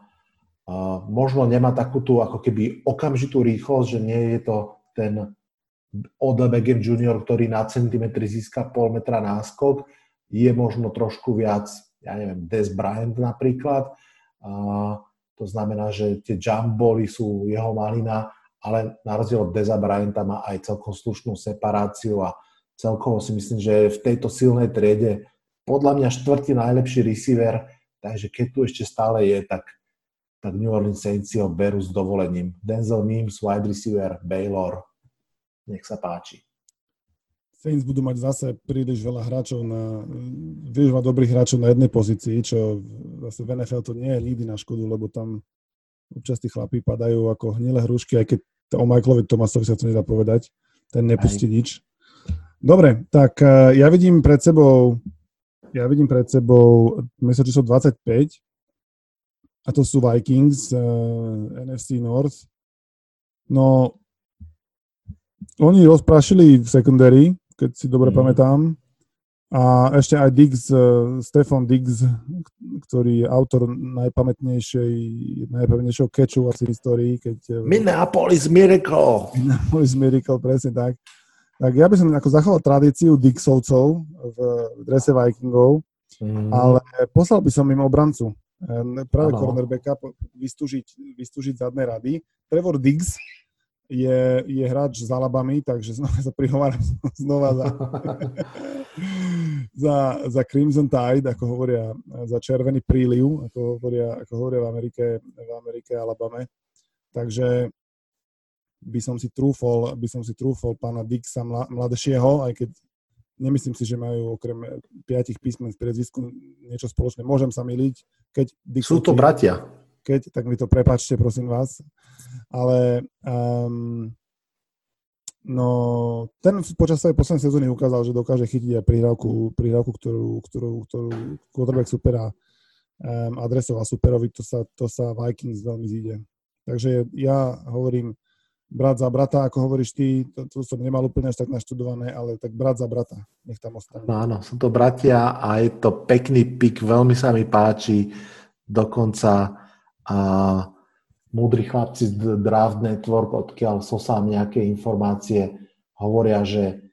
uh, možno nemá takú tú ako keby okamžitú rýchlosť, že nie je to ten Odell Beckham Jr., ktorý na centimetri získa pol metra náskok, je možno trošku viac, ja neviem, Des Bryant napríklad, uh, to znamená, že tie jump sú jeho malina, ale na rozdiel od Deza Bryanta má aj celkom slušnú separáciu a celkovo si myslím, že v tejto silnej triede podľa mňa štvrtý najlepší receiver, takže keď tu ešte stále je, tak, tak New Orleans Saints ho berú s dovolením. Denzel Mims, wide receiver, Baylor, nech sa páči. Saints budú mať zase príliš veľa hráčov na, vieš, dobrých hráčov na jednej pozícii, čo zase v NFL to nie je nikdy na škodu, lebo tam občas tí chlapí padajú ako hnilé hrušky, aj keď o Michaelovi Tomasovi sa to nedá povedať. Ten nepustí Aj. nič. Dobre, tak uh, ja vidím pred sebou ja vidím pred sebou miesto číslo 25 a to sú Vikings, uh, eh, NFC North. No, oni rozprašili v secondary, keď si dobre mm. pamätám. A ešte aj Diggs, uh, Stefan Diggs, ktorý je autor najpamätnejšej, najpamätnejšieho catchu asi v histórii. Keď, uh, Minneapolis Miracle! Minneapolis Miracle, presne tak. Tak ja by som ako zachoval tradíciu Dixovcov v drese Vikingov, mm. ale poslal by som im obrancu. Práve cornerbacka vystúžiť, vystúžiť zadné rady. Trevor Diggs, je, je hráč s Alabami, takže znova sa prihováram znova za, za, za Crimson Tide, ako hovoria, za červený príliv, ako hovoria, ako hovoria v Amerike, v Amerike Alabame. Takže by som si trúfol, by som si trúfol pána Dixa mladšieho, aj keď nemyslím si, že majú okrem piatich písmen v priedzvisku niečo spoločné. Môžem sa miliť, keď Dix Sú to bratia keď, tak mi to prepačte, prosím vás. Ale um, no, ten počas svojej poslednej sezóny ukázal, že dokáže chytiť aj prihrávku, prihrávku ktorú, ktorú, ktorú quarterback supera um, adresoval superovi, to sa, to sa Vikings veľmi zíde. Takže ja hovorím brat za brata, ako hovoríš ty, to, to som nemal úplne až tak naštudované, ale tak brat za brata, nech tam ostane. No áno, sú to bratia a je to pekný pik, veľmi sa mi páči, dokonca a múdri chlapci z Draft Network, odkiaľ sosám nejaké informácie, hovoria, že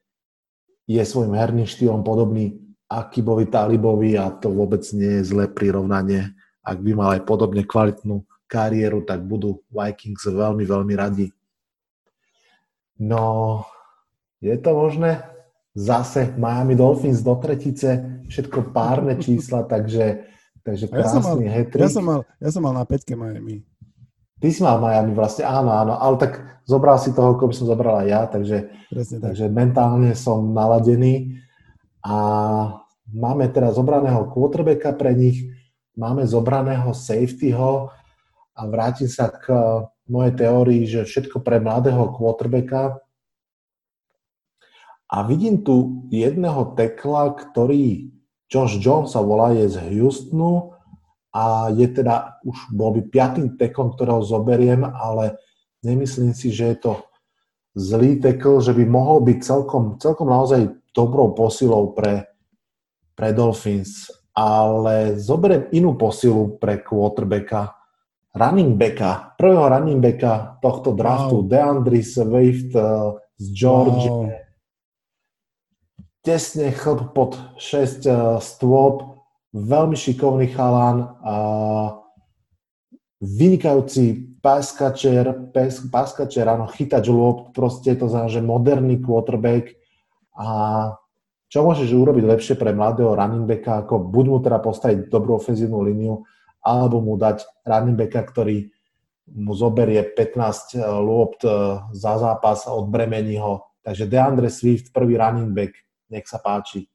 je svojim herným štýlom podobný Akibovi Talibovi a to vôbec nie je zlé prirovnanie. Ak by mal aj podobne kvalitnú kariéru, tak budú Vikings veľmi, veľmi radi. No, je to možné? zase Miami Dolphins do tretice, všetko párne čísla, takže, takže krásny ja hetrik. Ja som, mal, ja som mal na 5 Miami. Ty si mal Miami vlastne, áno, áno, ale tak zobral si toho, ako by som zobral aj ja, takže, takže mentálne som naladený. A máme teda zobraného quarterbacka pre nich, máme zobraného safetyho a vrátim sa k mojej teórii, že všetko pre mladého quarterbacka, a vidím tu jedného tekla, ktorý Josh Jones sa volá, je z Houstonu a je teda, už bol by piatým teklom, ktorého zoberiem, ale nemyslím si, že je to zlý tekl, že by mohol byť celkom, celkom naozaj dobrou posilou pre, pre Dolphins. Ale zoberiem inú posilu pre quarterbacka, running backa, prvého running backa tohto draftu, wow. DeAndre Swift uh, z Georgia. Wow tesne chlp pod 6 eh, stôp, veľmi šikovný chalan, a vynikajúci paskačer, paskačer, áno, chytač lôb, proste to znamená, že moderný quarterback. A čo môžeš urobiť lepšie pre mladého running backa, ako buď mu teda postaviť dobrú ofenzívnu líniu, alebo mu dať running backa, ktorý mu zoberie 15 eh, lôbt eh, za zápas a odbremení ho. Takže DeAndre Swift, prvý running back, nech sa páči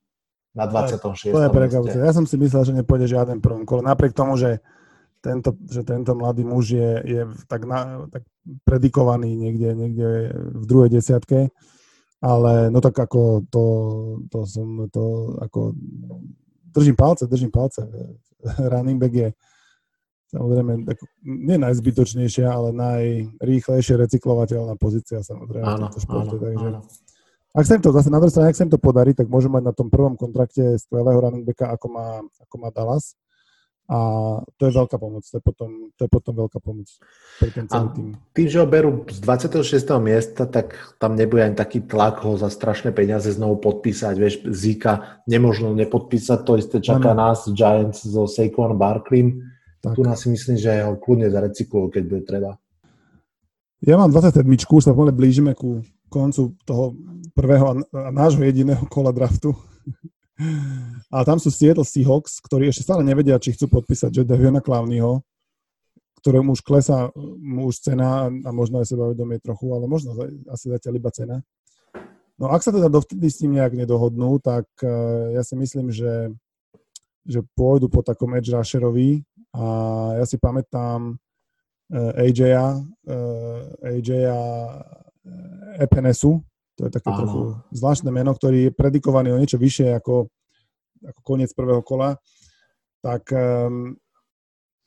na 26. To je prekvapujúce. Ja som si myslel, že nepôjde žiaden prvom kole. Napriek tomu, že tento, že tento mladý muž je, je tak, na, tak predikovaný niekde, niekde v druhej desiatke, ale no tak ako to, to som, to ako držím palce, držím palce. Running back je samozrejme ako, nie najzbytočnejšia, ale najrýchlejšie recyklovateľná pozícia samozrejme áno, v tomto športe. Áno, takže áno. Ak sa im to zase na druhej strane, ak sa im to podarí, tak môžu mať na tom prvom kontrakte skvelého running backa, ako má, ako má Dallas. A to je veľká pomoc, to je potom, to je potom veľká pomoc pre ten celý tým. Tým, že ho berú z 26. miesta, tak tam nebude ani taký tlak ho za strašné peniaze znovu podpísať. Vieš, Zika nemožno nepodpísať, to isté čaká ano. nás Giants so Saquon Barkleym. Tu nás si myslím, že ho kľudne zarecyklujú, keď bude treba. Ja mám 27, už sa pomaly blížime ku koncu toho prvého a nášho jediného kola draftu. A tam sú Seattle Seahawks, ktorí ešte stále nevedia, či chcú podpísať Jadaviona Clowneyho, ktorému už klesá mu už cena a možno aj sebavedomie trochu, ale možno asi zatiaľ iba cena. No ak sa teda dovtedy s ním nejak nedohodnú, tak uh, ja si myslím, že, že pôjdu po takom edge rusherovi a ja si pamätám uh, AJ-a, AJ-a EPNSu, to je také Áno. trochu zvláštne meno, ktorý je predikovaný o niečo vyššie ako, ako koniec prvého kola, tak um,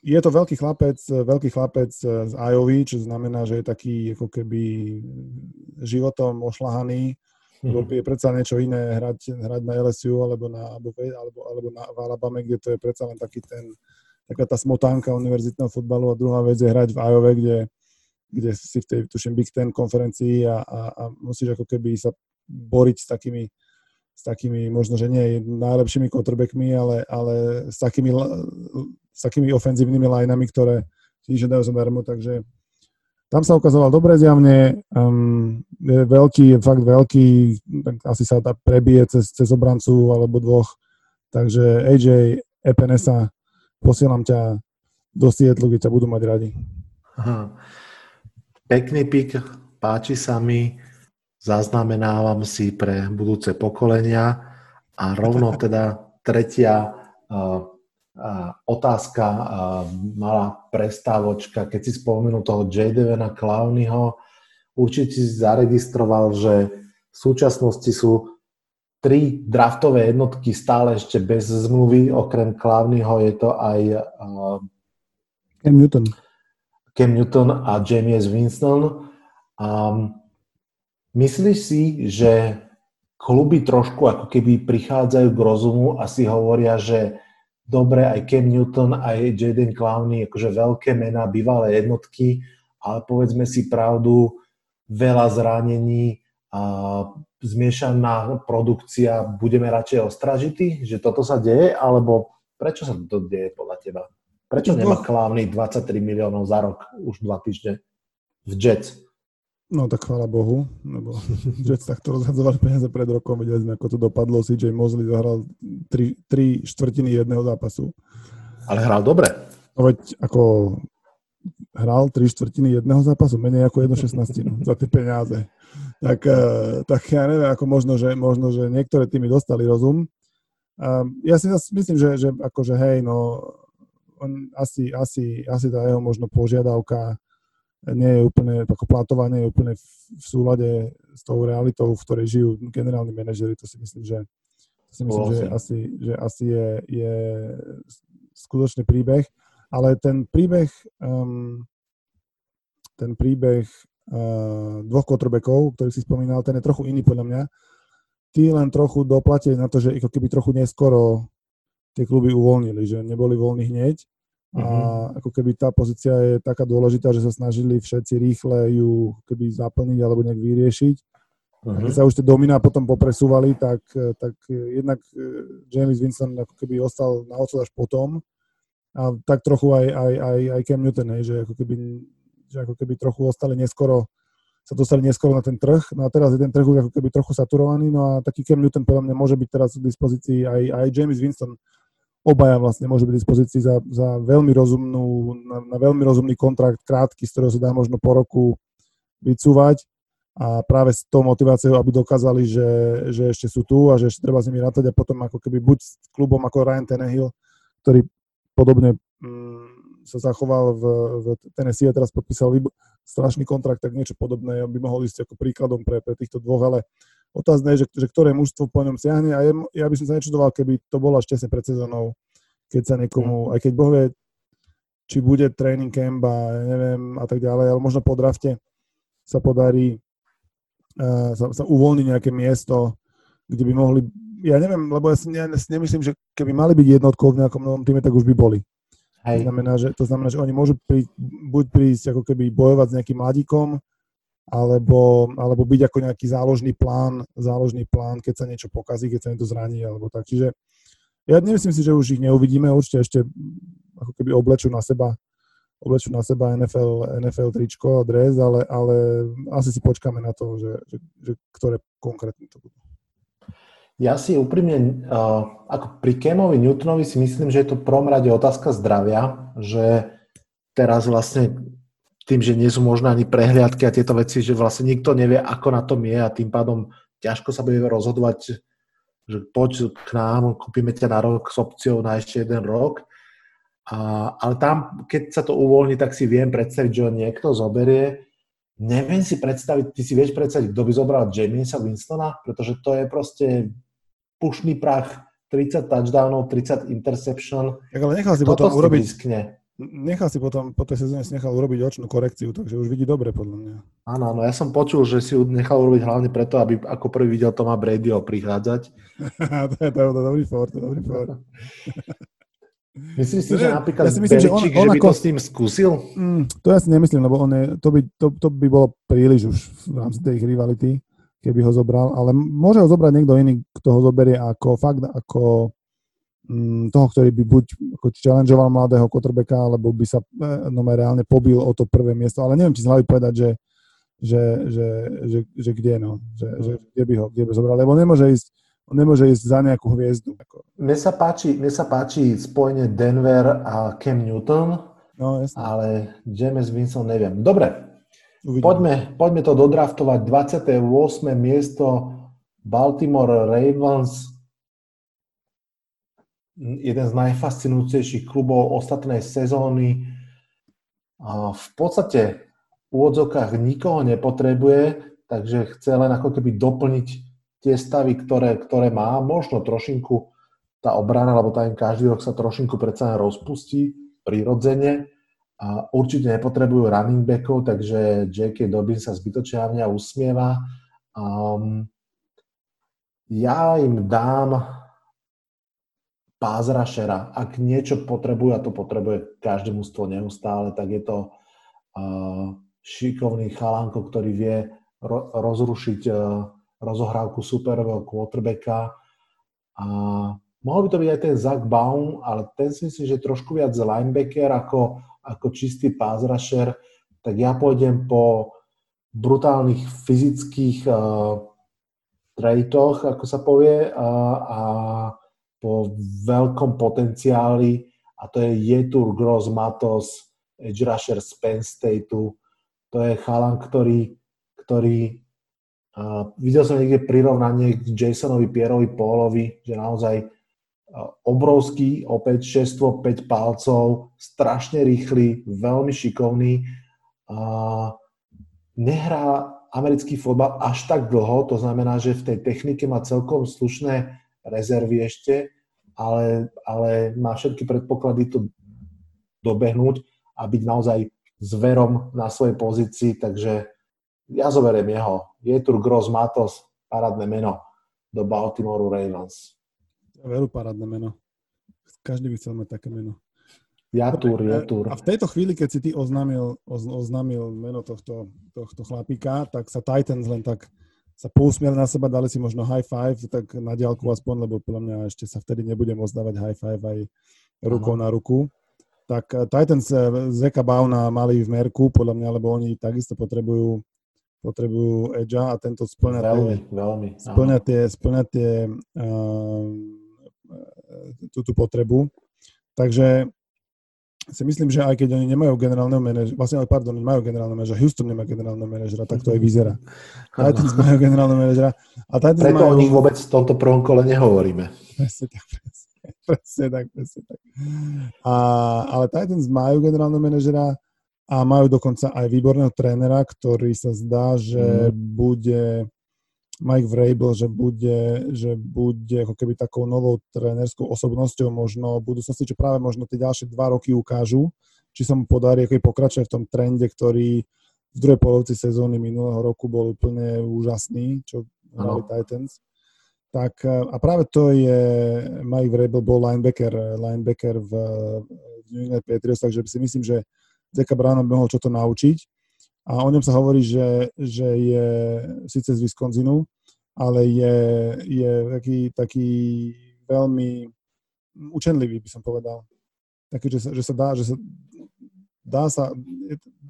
je to veľký chlapec, veľký chlapec z Iowa, čo znamená, že je taký ako keby životom ošlahaný, mm-hmm. lebo je predsa niečo iné hrať, hrať na LSU alebo, na, alebo, alebo, alebo na, v Alabame, kde to je predsa len taký ten, taká tá smotánka univerzitného futbalu a druhá vec je hrať v Iowa, kde kde si v tej, tuším, Big Ten konferencii a, a, a musíš ako keby sa boriť s takými, s takými možno, že nie najlepšími quarterbackmi, ale, ale s takými, s takými ofenzívnymi lineami, ktoré nič nedajú zadarmo, takže tam sa ukazoval dobre zjavne, um, je veľký, je fakt veľký, tak asi sa dá prebije cez, cez obrancu alebo dvoch, takže AJ Epenesa, posielam ťa do Sietlu, kde ťa budú mať radi. Aha. Pekný pik, páči sa mi, zaznamenávam si pre budúce pokolenia a rovno teda tretia uh, otázka, uh, malá prestávočka, keď si spomenul toho J. Devena Clowneyho, určite si zaregistroval, že v súčasnosti sú tri draftové jednotky stále ešte bez zmluvy, okrem Clowneyho je to aj Cam Newton. Cam Newton a James Winston. Um, myslíš si, že kluby trošku ako keby prichádzajú k rozumu a si hovoria, že dobre, aj Cam Newton, aj Jaden Clowney, akože veľké mená, bývalé jednotky, ale povedzme si pravdu, veľa zranení a zmiešaná produkcia, budeme radšej ostražití, že toto sa deje, alebo prečo sa to deje podľa teba? Prečo nemá Klávny 23 miliónov za rok, už dva týždne v Jets? No tak chvála Bohu, lebo Jets takto rozhadzovali peniaze pred rokom, videli sme, ako to dopadlo, CJ Mosley zahral 3, 3 štvrtiny jedného zápasu. Ale hral dobre. No veď ako hral 3 štvrtiny jedného zápasu, menej ako 1 16 za tie peniaze. Tak, eh, tak ja neviem, ako možno, že, možno, že niektoré týmy dostali rozum. Ja si myslím, že, že akože hej, no on asi, asi, asi tá jeho možno požiadavka nie je úplne, ako platovanie je úplne v, v súlade s tou realitou, v ktorej žijú generálni manažery, to si myslím, že, to si myslím, že asi, že asi je, je skutočný príbeh, ale ten príbeh um, ten príbeh uh, dvoch quarterbackov, ktorých si spomínal, ten je trochu iný podľa mňa. Tí len trochu doplatili na to, že ako keby trochu neskoro tie kluby uvoľnili, že neboli voľní hneď a mm-hmm. ako keby tá pozícia je taká dôležitá, že sa snažili všetci rýchle ju keby zaplniť alebo nejak vyriešiť. Mm-hmm. Keď sa už tie domina potom popresúvali, tak, tak jednak eh, James Winston ako keby ostal na odsud až potom a tak trochu aj, aj, aj, aj Cam Newton, hej, že ako keby, že ako keby trochu ostali neskoro sa dostali neskoro na ten trh, no a teraz je ten trh už ako keby trochu saturovaný, no a taký Cam Newton podľa mňa môže byť teraz k dispozícii aj, aj James Winston, obaja vlastne môžu byť v dispozícii za, za veľmi rozumnú, na, na veľmi rozumný kontrakt, krátky, z ktorého sa dá možno po roku vycúvať. A práve s tou motiváciou, aby dokázali, že, že ešte sú tu a že ešte treba s nimi rátať a potom ako keby buď s klubom ako Ryan Tannehill, ktorý podobne mm, sa zachoval v, v Tennessee a teraz podpísal strašný kontrakt, tak niečo podobné by mohol ísť ako príkladom pre, pre týchto dvoch, ale Otázne je, že, že ktoré mužstvo po ňom siahne a je, ja by som sa nečudoval, keby to bolo až tesne pred sezónou, keď sa niekomu, mm. aj keď Boh vie, či bude training camp a neviem a tak ďalej, ale možno po drafte sa podarí uh, sa, sa uvoľniť nejaké miesto, kde by mohli, ja neviem, lebo ja si, ja si nemyslím, že keby mali byť jednotkou v nejakom novom týme, tak už by boli. Hej. To, znamená, že, to znamená, že oni môžu prísť, buď prísť ako keby bojovať s nejakým mladíkom, alebo, alebo byť ako nejaký záložný plán, záložný plán, keď sa niečo pokazí, keď sa niekto zraní, alebo tak. Čiže ja nemyslím si, že už ich neuvidíme, určite ešte ako keby oblečú na seba oblečú na seba NFL, NFL tričko a dres, ale, ale asi si počkáme na to, že, že, že ktoré konkrétne to budú. Ja si úprimne, uh, ako pri Kemovi Newtonovi si myslím, že je to prvom rade otázka zdravia, že teraz vlastne tým, že nie sú možné ani prehliadky a tieto veci, že vlastne nikto nevie, ako na tom je a tým pádom ťažko sa bude rozhodovať, že poď k nám, kúpime ťa na rok s opciou na ešte jeden rok. A, ale tam, keď sa to uvoľní, tak si viem predstaviť, že ho niekto zoberie. Neviem si predstaviť, ty si vieš predstaviť, kto by zobral Jamesa Winstona, pretože to je proste pušný prach, 30 touchdownov, 30 interception. Tak ale nechal si potom urobiť, nechal si potom, po tej sezóne si nechal urobiť očnú korekciu, takže už vidí dobre podľa mňa. Áno, áno, ja som počul, že si ju nechal urobiť hlavne preto, aby ako prvý videl Toma Bradyho prichádzať. to, je, to je dobrý for, to dobrý for. Myslíš si, že napríklad ja si myslím, že, on, on že by ako, to s tým skúsil? Mm, to ja si nemyslím, lebo on je, to, by, to, to by bolo príliš už v rámci tej rivality, keby ho zobral, ale môže ho zobrať niekto iný, kto ho zoberie ako fakt, ako toho, ktorý by buď ako challengeoval mladého quarterbacka, alebo by sa e, no, reálne pobil o to prvé miesto, ale neviem, či z hlavy povedať, že, že, že, že, že kde, no, že, že kde by ho kde by zobral, lebo nemôže ísť, on nemôže ísť za nejakú hviezdu. Mne sa páči, mne sa páči spojenie Denver a Cam Newton, no, jasne. ale James Winston neviem. Dobre, poďme, poďme to dodraftovať. 28. miesto Baltimore Ravens jeden z najfascinujúcejších klubov ostatnej sezóny. V podstate v úvodzovkách nikoho nepotrebuje, takže chce len ako keby doplniť tie stavy, ktoré, ktoré má. Možno trošinku tá obrana, lebo tam každý rok sa trošinku predsa rozpustí prirodzene. A určite nepotrebujú running backov, takže J.K. Dobbins sa zbytočne usmieva. Um, ja im dám pázrašera. Ak niečo potrebuje, a to potrebuje každé mústvo neustále, tak je to šikovný chalánko, ktorý vie ro- rozrušiť rozohrávku superového quarterbacka. A mohol by to byť aj ten Zach Baum, ale ten si myslím, že trošku viac linebacker ako, ako čistý pázrašer. Tak ja pôjdem po brutálnych fyzických uh, traitoch, ako sa povie, a, a po veľkom potenciáli a to je Jetur Gross Matos, edge rusher z Penn Stateu. To je chalan, ktorý, ktorý uh, videl som niekde prirovnanie k Jasonovi Pierovi Pólovi, že naozaj uh, obrovský, opäť 6 5 palcov, strašne rýchly, veľmi šikovný. Uh, nehrá americký fotbal až tak dlho, to znamená, že v tej technike má celkom slušné rezervy ešte, ale, ale má všetky predpoklady to dobehnúť a byť naozaj zverom na svojej pozícii, takže ja zoberiem jeho. Je tu Gross Matos, parádne meno do Baltimore Ravens. Veľmi parádne meno. Každý by chcel mať také meno. Jatur, Jatur. A v tejto chvíli, keď si ty oznámil, oznámil meno tohto, tohto chlapíka, tak sa Titans len tak sa pousmieli na seba, dali si možno high five, tak na diálku aspoň, lebo podľa mňa ešte sa vtedy nebude môcť dávať high five aj rukou ano. na ruku. Tak eh, Titans eh, Zeka Bauna mali v merku, podľa mňa, lebo oni takisto potrebujú potrebujú edge a tento splňa veľmi, tie, veľmi, splňa tie, splňa tie uh, túto potrebu. Takže si myslím, že aj keď oni nemajú generálneho manažera, vlastne, pardon, oni majú generálneho manažera, Houston nemá generálneho manažera, tak to aj vyzerá. Titans majú generálneho manažera. A Titans Preto majú... o nich vôbec v tomto prvom kole nehovoríme. Presne tak, presne, presne tak, presne tak. A, ale Titans majú generálneho manažera a majú dokonca aj výborného trénera, ktorý sa zdá, že mm. bude Mike Vrabel, že bude, že bude ako keby takou novou trénerskou osobnosťou možno. V budúcnosti, čo práve možno tie ďalšie dva roky ukážu, či sa mu podarí ako pokračovať v tom trende, ktorý v druhej polovici sezóny minulého roku bol úplne úžasný, čo hrali Titans. Tak a práve to je, Mike Vrabel bol linebacker, linebacker v, v New England Patriots, takže si myslím, že Zeka Brown by mohol čo to naučiť a o ňom sa hovorí, že, že je síce z Wisconsinu, ale je, je taký, taký veľmi učenlivý, by som povedal. Taký, že sa, že sa dá, že sa dá sa,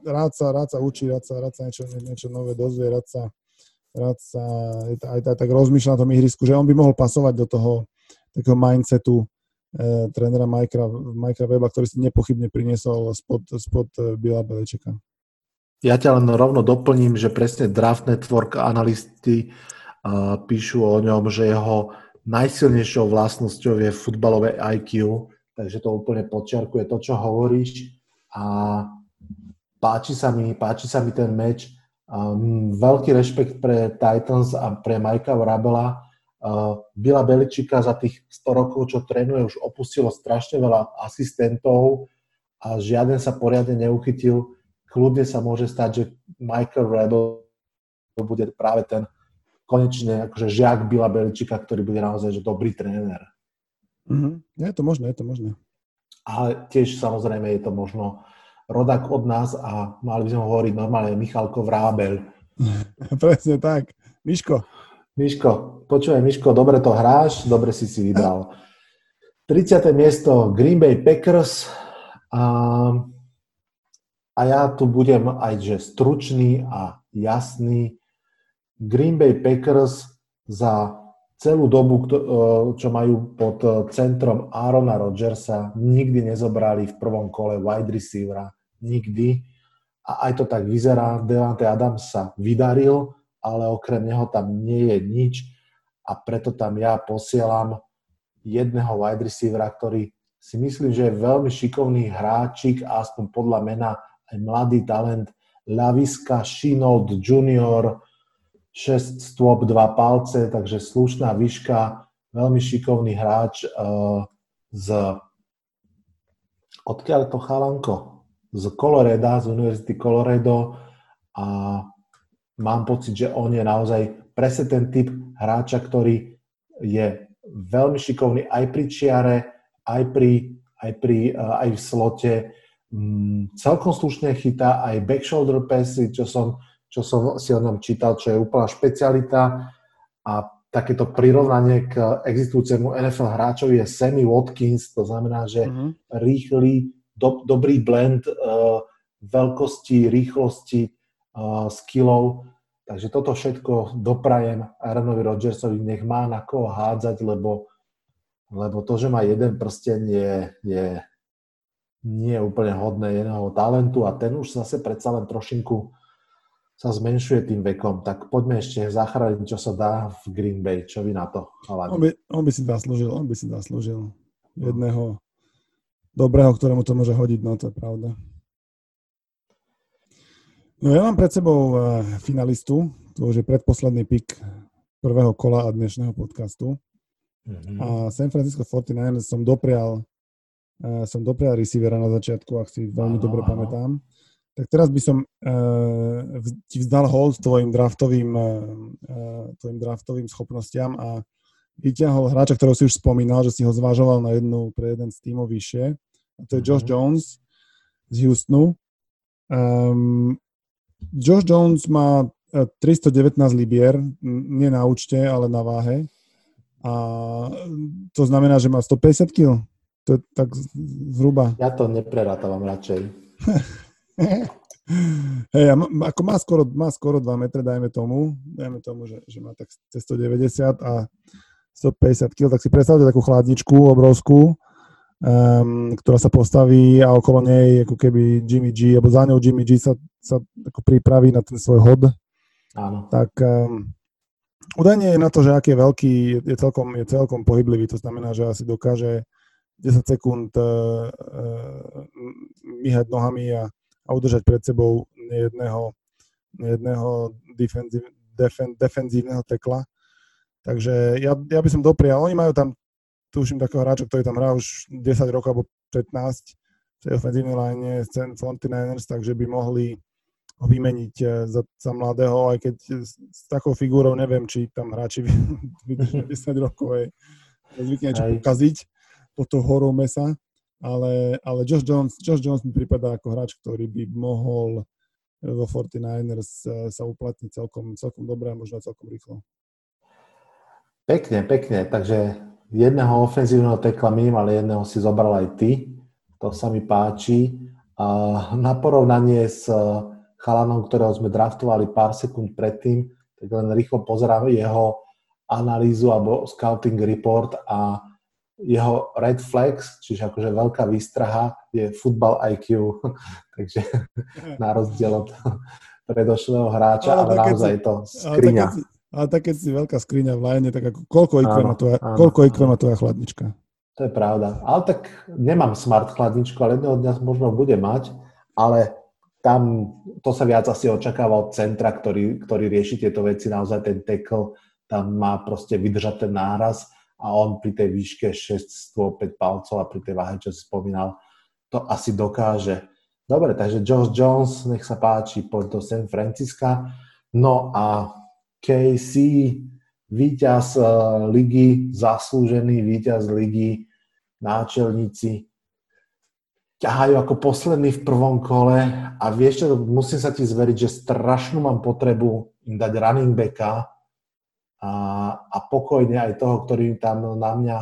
rád sa, rád sa učí, rád sa, rád sa niečo, niečo nové dozvie, rád sa, rád sa aj, aj tak rozmýšľa na tom ihrisku, že on by mohol pasovať do toho takého mindsetu eh, trénera Majka, Weba, ktorý si nepochybne priniesol spod, spod eh, Bila Belečeka. Ja ťa len rovno doplním, že presne Draft Network analisti uh, píšu o ňom, že jeho najsilnejšou vlastnosťou je futbalové IQ, takže to úplne podčiarkuje to, čo hovoríš a páči sa mi, páči sa mi ten meč. Um, veľký rešpekt pre Titans a pre Majka Vrabela. Uh, Bila Beličika za tých 100 rokov, čo trénuje, už opustilo strašne veľa asistentov a žiaden sa poriadne neuchytil kľudne sa môže stať, že Michael Rebel bude práve ten konečne akože žiak Bila Beličika, ktorý bude naozaj že dobrý tréner. Mm-hmm. Je to možné, je to možné. Ale tiež samozrejme je to možno rodak od nás a mali by sme hovoriť normálne Michalko Vrábel. Presne tak. Miško. Miško, počúvaj Miško, dobre to hráš, dobre si si vybral. 30. miesto Green Bay Packers. A a ja tu budem aj že stručný a jasný. Green Bay Packers za celú dobu, e, čo majú pod centrom Aarona Rodgersa, nikdy nezobrali v prvom kole wide receivera. Nikdy. A aj to tak vyzerá. Devante Adams sa vydaril, ale okrem neho tam nie je nič a preto tam ja posielam jedného wide receivera, ktorý si myslím, že je veľmi šikovný hráčik, aspoň podľa mena aj mladý talent Laviska Shinold Junior, 6 stôp, 2 palce, takže slušná výška, veľmi šikovný hráč uh, z odkiaľ to chalanko? Z Coloreda, z Univerzity Colorado a mám pocit, že on je naozaj presne ten typ hráča, ktorý je veľmi šikovný aj pri čiare, aj, pri, aj, pri, uh, aj v slote mm, celkom slušne chytá aj back shoulder passy, čo som, čo som si o ňom čítal, čo je úplná špecialita a takéto prirovnanie k existujúcemu NFL hráčovi je Sammy Watkins, to znamená, že mm-hmm. rýchly, do, dobrý blend uh, veľkosti, rýchlosti, uh, skillov. Takže toto všetko doprajem Aaronovi Rodgersovi, nech má na koho hádzať, lebo, lebo to, že má jeden prsten, je, je nie je úplne hodné jedného talentu a ten už zase predsa len trošinku sa zmenšuje tým vekom. Tak poďme ešte zachrániť, čo sa dá v Green Bay. Čo vy na to, On by, on by si zaslúžil, on by si zaslúžil jedného dobrého, ktorému to môže hodiť, no to je pravda. No ja mám pred sebou uh, finalistu, to už je predposledný pik prvého kola a dnešného podcastu. Mm-hmm. A San Francisco 49ers som doprial, uh, som doprial receivera na začiatku, ak si veľmi dobre pamätám. Tak teraz by som uh, ti vzdal hold tvojim draftovým, uh, tvojim draftovým schopnostiam a vyťahol hráča, ktorého si už spomínal, že si ho zvažoval na jednu pre jeden z tímov vyššie. A to je Josh mm-hmm. Jones z Houstonu. Um, Josh Jones má 319 e, libier, nie na účte, ale na váhe. A to znamená, že má 150 kg. To je tak zhruba. Ja to neprerátavam radšej. Hej, ako má skoro, má skoro 2 metre, dajme tomu, dajme tomu, že, že má tak 190 a 150 kg, tak si predstavte takú chladničku obrovskú, um, ktorá sa postaví a okolo nej ako keby Jimmy G, alebo za ňou Jimmy G sa, sa ako pripraví na ten svoj hod. Áno. Tak um, údajne je na to, že aký je veľký, je celkom, je celkom pohyblivý, to znamená, že asi dokáže 10 sekúnd uh, uh, myhať nohami a, a udržať pred sebou nejedného, nejedného defenzív, defen, defenzívneho tekla. Takže ja, ja by som doprial. Oni majú tam tuším takého hráča, ktorý tam hrá už 10 rokov alebo 15 v tej ofenzívnej line San 49ers, takže by mohli ho vymeniť eh, za, za mladého, aj keď s takou figúrou neviem, či tam hráči vydržia 10 rokov, aj zvykne niečo pokaziť po to horou mesa, ale, ale Josh, Jones, Josh Jones mi prípada ako hráč, ktorý by mohol vo 49ers eh, sa uplatniť celkom, celkom dobre a možno celkom rýchlo. Pekne, pekne. Takže jedného ofenzívneho tekla ale jedného si zobral aj ty. To sa mi páči. Na porovnanie s eh, chalanom, ktorého sme draftovali pár sekúnd predtým, tak len rýchlo pozerám jeho analýzu alebo scouting report a jeho red flags, čiže akože veľká výstraha, je football IQ, takže na rozdiel od predošlého hráča, ale, ale naozaj je to skriňa. Ale ale tak keď si veľká skriňa v line, tak ako, koľko IQ má tvoja, koľko IQ má tvoja chladnička? To je pravda. Ale tak nemám smart chladničku, ale jedného dňa možno bude mať, ale tam to sa viac asi očakáva od centra, ktorý, ktorý rieši tieto veci, naozaj ten tackle tam má proste vydržať ten náraz a on pri tej výške 6 5 palcov a pri tej váhe, čo si spomínal, to asi dokáže. Dobre, takže Josh Jones, nech sa páči, poď do San Francisca. No a KC, víťaz uh, ligy, zaslúžený víťaz ligy, náčelníci, ťahajú ako posledný v prvom kole a vieš čo, musím sa ti zveriť, že strašnú mám potrebu im dať running backa a, a pokojne aj toho, ktorý tam na mňa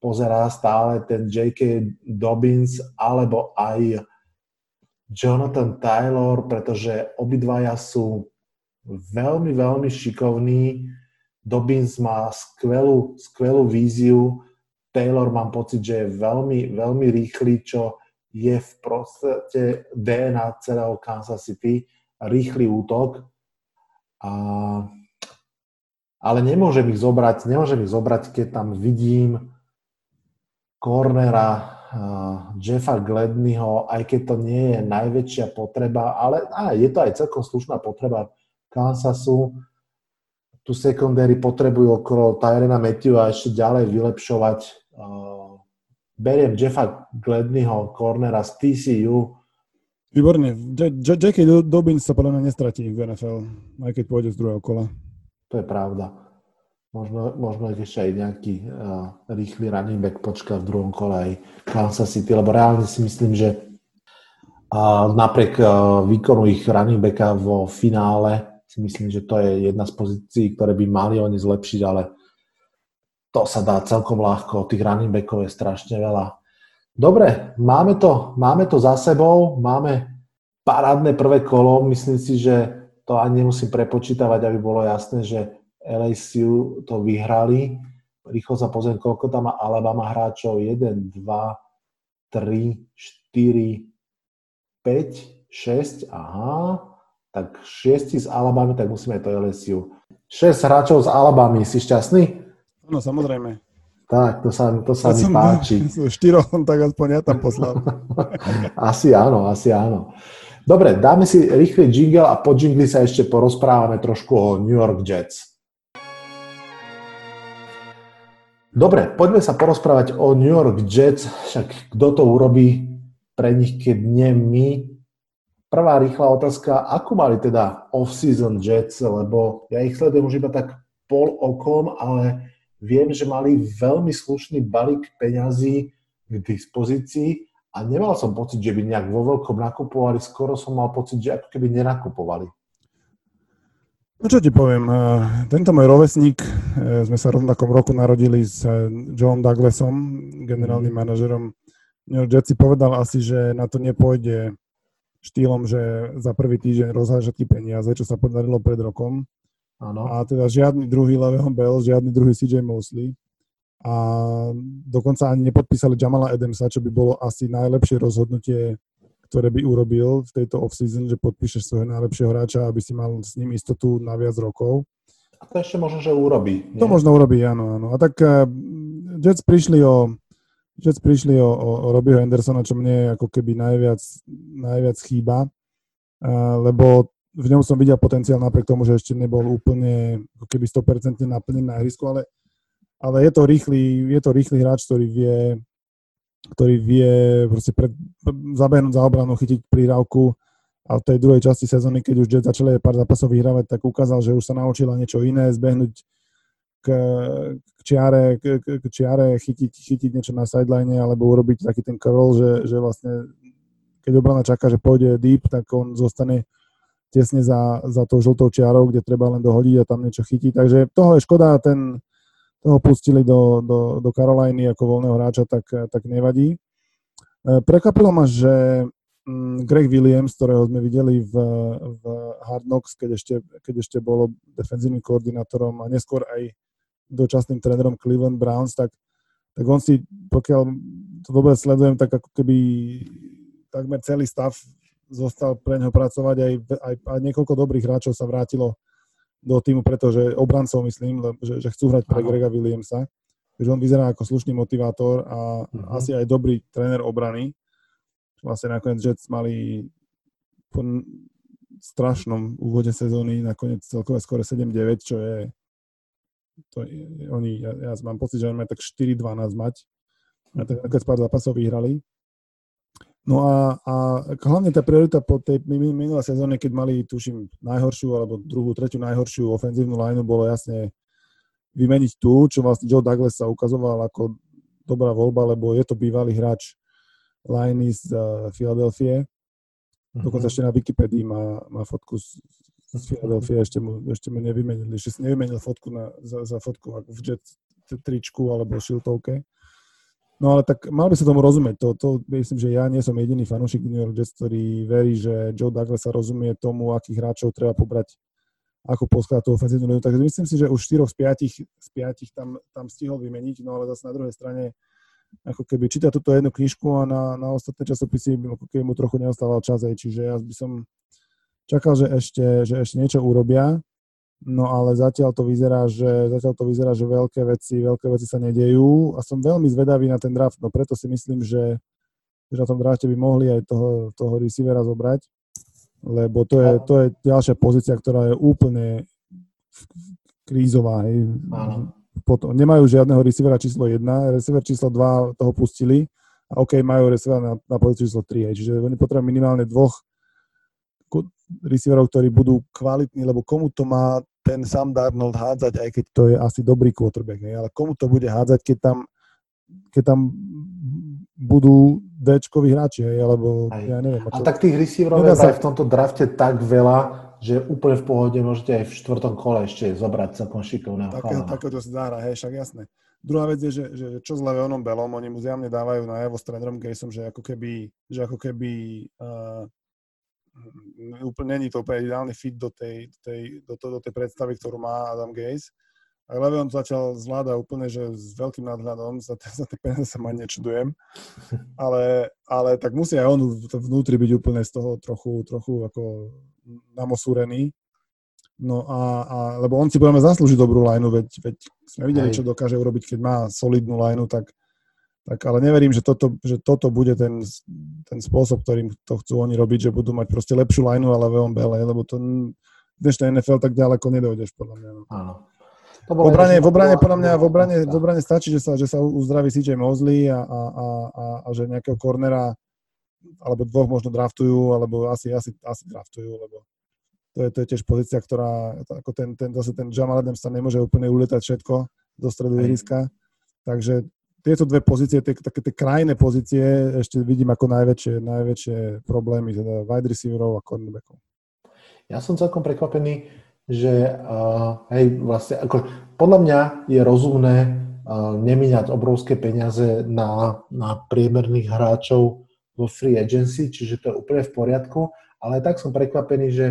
pozerá stále, ten J.K. Dobbins alebo aj Jonathan Taylor, pretože obidvaja sú veľmi, veľmi šikovný. Dobbins má skvelú, skvelú víziu. Taylor mám pocit, že je veľmi, veľmi rýchly, čo je v podstate DNA celého Kansas City. Rýchly útok. A, ale nemôžem ich zobrať, nemôžem ich zobrať, keď tam vidím cornera uh, Jeffa Gledneyho, aj keď to nie je najväčšia potreba, ale á, je to aj celkom slušná potreba Kansasu. Tu sekundéry potrebujú okolo Tyrena a ešte ďalej vylepšovať. Uh, beriem Jeffa Gledneyho, cornera z TCU. Výborne. J.K. Dobbins sa podľa mňa nestratí v NFL, aj keď pôjde z druhého kola. To je pravda. Možno, možno ešte aj nejaký uh, rýchly running back počká v druhom kole aj Kansas City, lebo reálne si myslím, že uh, napriek uh, výkonu ich running backa vo finále si myslím, že to je jedna z pozícií, ktoré by mali oni zlepšiť, ale to sa dá celkom ľahko. Tých running backov je strašne veľa. Dobre, máme to, máme to za sebou, máme parádne prvé kolo. Myslím si, že to ani nemusím prepočítavať, aby bolo jasné, že LSU to vyhrali. Rýchlo sa pozriem, koľko tam má Alabama hráčov. 1, 2, 3, 4, 5, 6, aha. Tak 6 z Alabamy, tak musíme to LSU. 6 hráčov z Alabamy, si šťastný? Áno, samozrejme. Tak, to sa, to sa mi páči. Štyroch, tak aspoň ja tam poslal. asi áno, asi áno. Dobre, dáme si rýchly jingle a po jingli sa ešte porozprávame trošku o New York Jets. Dobre, poďme sa porozprávať o New York Jets, však kto to urobí pre nich, keď nie my. Prvá rýchla otázka, ako mali teda off-season Jets, lebo ja ich sledujem už iba tak pol okom, ale Viem, že mali veľmi slušný balík peňazí k dispozícii a nemal som pocit, že by nejak vo veľkom nakupovali, skoro som mal pocit, že ako keby nenakupovali. No čo ti poviem, eh, tento môj rovesník, eh, sme sa rovnakom roku narodili s eh, John Douglasom, generálnym mhm. manažerom New York Jets, si povedal asi, že na to nepôjde štýlom, že za prvý týždeň rozhážať peniaze, čo sa podarilo pred rokom. Ano. A teda žiadny druhý Leveho Bell, žiadny druhý CJ Mosley. A dokonca ani nepodpísali Jamala Adamsa, čo by bolo asi najlepšie rozhodnutie, ktoré by urobil v tejto off-season, že podpíšeš svojho najlepšieho hráča, aby si mal s ním istotu na viac rokov. A to ešte možno, že urobí. Nie? To možno urobí, áno, áno. A tak uh, Jets prišli o Jets prišli o, o, o Robbieho Andersona, čo mne ako keby najviac, najviac chýba, uh, lebo v ňom som videl potenciál napriek tomu, že ešte nebol úplne ako keby 100% naplnený na ihrisku, ale, ale je to rýchly, je to rýchly hráč, ktorý vie ktorý vie proste pred, zabehnúť za obranu, chytiť prírávku a v tej druhej časti sezóny, keď už Jets začali pár zápasov vyhrávať, tak ukázal, že už sa naučila niečo iné, zbehnúť k, k čiare, k, k čiare chytiť, chytiť niečo na sideline alebo urobiť taký ten curl, že, že vlastne keď obrana čaká, že pôjde deep, tak on zostane tesne za, za tou žltou čiarou, kde treba len dohodiť a tam niečo chytiť. Takže toho je škoda, ten, toho pustili do, do, do Caroliny ako voľného hráča, tak, tak nevadí. E, prekvapilo ma, že mm, Greg Williams, ktorého sme videli v, v Hard Knocks, keď ešte, keď ešte bolo defenzívnym koordinátorom a neskôr aj dočasným trénerom Cleveland Browns, tak, tak on si, pokiaľ to dobre sledujem, tak ako keby takmer celý stav zostal pre neho pracovať, aj, aj, aj niekoľko dobrých hráčov sa vrátilo do týmu, pretože obrancov myslím, že, že chcú hrať pre Grega Williamsa. Takže on vyzerá ako slušný motivátor a uh-huh. asi aj dobrý tréner obrany. Vlastne nakoniec Jets mali po strašnom úvode sezóny nakoniec celkové skore 7-9, čo je to je, oni, ja, ja mám pocit, že oni majú tak 4-12 mať. A tak nakoniec pár zápasov vyhrali. No a, a hlavne tá priorita po tej minulej sezóne, keď mali, tuším, najhoršiu alebo druhú, tretiu najhoršiu ofenzívnu lineu, bolo jasne vymeniť tú, čo vlastne Joe Douglas sa ukazoval ako dobrá voľba, lebo je to bývalý hráč liney z uh, Filadelfie. Mm-hmm. Dokonca ešte na Wikipedii má, má fotku z, z Filadelfie, ešte mu, ešte mu nevymenili, ešte si nevymenil fotku na, za, za fotku ako v jet tričku alebo šiltovke. No ale tak mal by sa tomu rozumieť. To, to myslím, že ja nie som jediný fanúšik New York Jets, ktorý verí, že Joe Douglas sa rozumie tomu, akých hráčov treba pobrať, ako poskladať tú ofenzívnu liniu. Takže myslím si, že už 4 z 5, z 5 tam, tam stihol vymeniť, no ale zase na druhej strane ako keby číta túto jednu knižku a na, na ostatné časopisy ako keby mu trochu neostával čas aj, čiže ja by som čakal, že ešte, že ešte niečo urobia. No ale zatiaľ to vyzerá, že, zatiaľ to vyzerá, že veľké veci, veľké veci sa nedejú a som veľmi zvedavý na ten draft, no preto si myslím, že, že na tom drafte by mohli aj toho, toho receivera zobrať, lebo to je, to je ďalšia pozícia, ktorá je úplne krízová. Hej. Potom, nemajú žiadneho receivera číslo 1, receiver číslo 2 toho pustili a OK, majú receivera na, na pozíciu číslo 3, hej. čiže oni potrebujú minimálne dvoch receiverov, ktorí budú kvalitní, lebo komu to má ten Sam Darnold hádzať, aj keď to je asi dobrý quarterback, ne? ale komu to bude hádzať, keď tam, keď tam budú d hráči, hej, alebo aj. ja neviem. A tak tých receiverov je sa... v tomto drafte tak veľa, že úplne v pohode môžete aj v štvrtom kole ešte zobrať celkom šikovného Také, Takéto sa zahra, hej, však jasné. Druhá vec je, že, že čo s Leveonom Belom, oni mu zjavne dávajú najavo s trénerom Gasom, že ako keby, že ako keby uh, úplne není to úplne ideálny fit do tej, tej, do, to, do tej predstavy, ktorú má Adam Gaze. A Levion začal zvláda úplne, že s veľkým nadhľadom, za, za tie peniaze sa ma nečudujem, ale, ale tak musí aj on vnútri byť úplne z toho trochu, trochu ako namosúrený. No a, a lebo on si budeme zaslúžiť dobrú lineu, veď, veď sme videli, čo dokáže urobiť, keď má solidnú lineu, tak, tak ale neverím, že toto, že toto bude ten, ten spôsob, ktorým to chcú oni robiť, že budú mať proste lepšiu lineu ale veľmi Bell, lebo to dnešné NFL tak ďaleko nedojdeš, podľa mňa. No. Áno. To v obrane, v obrane, podľa mňa, v obrane, v obrane stačí, že sa, že sa uzdraví CJ Mosley a, a, a, a, a že nejakého kornera alebo dvoch možno draftujú, alebo asi, asi, asi draftujú, lebo to je, to je tiež pozícia, ktorá, ako ten, ten, zase ten Jamal Adams sa nemôže úplne uletať všetko do stredu ihriska, takže tieto dve pozície, tie, také tie krajné pozície ešte vidím ako najväčšie, najväčšie problémy, teda wide receiverov a cornerbackov. Ja som celkom prekvapený, že uh, hej, vlastne, ako, podľa mňa je rozumné uh, nemíňať obrovské peniaze na, na priemerných hráčov vo free agency, čiže to je úplne v poriadku, ale tak som prekvapený, že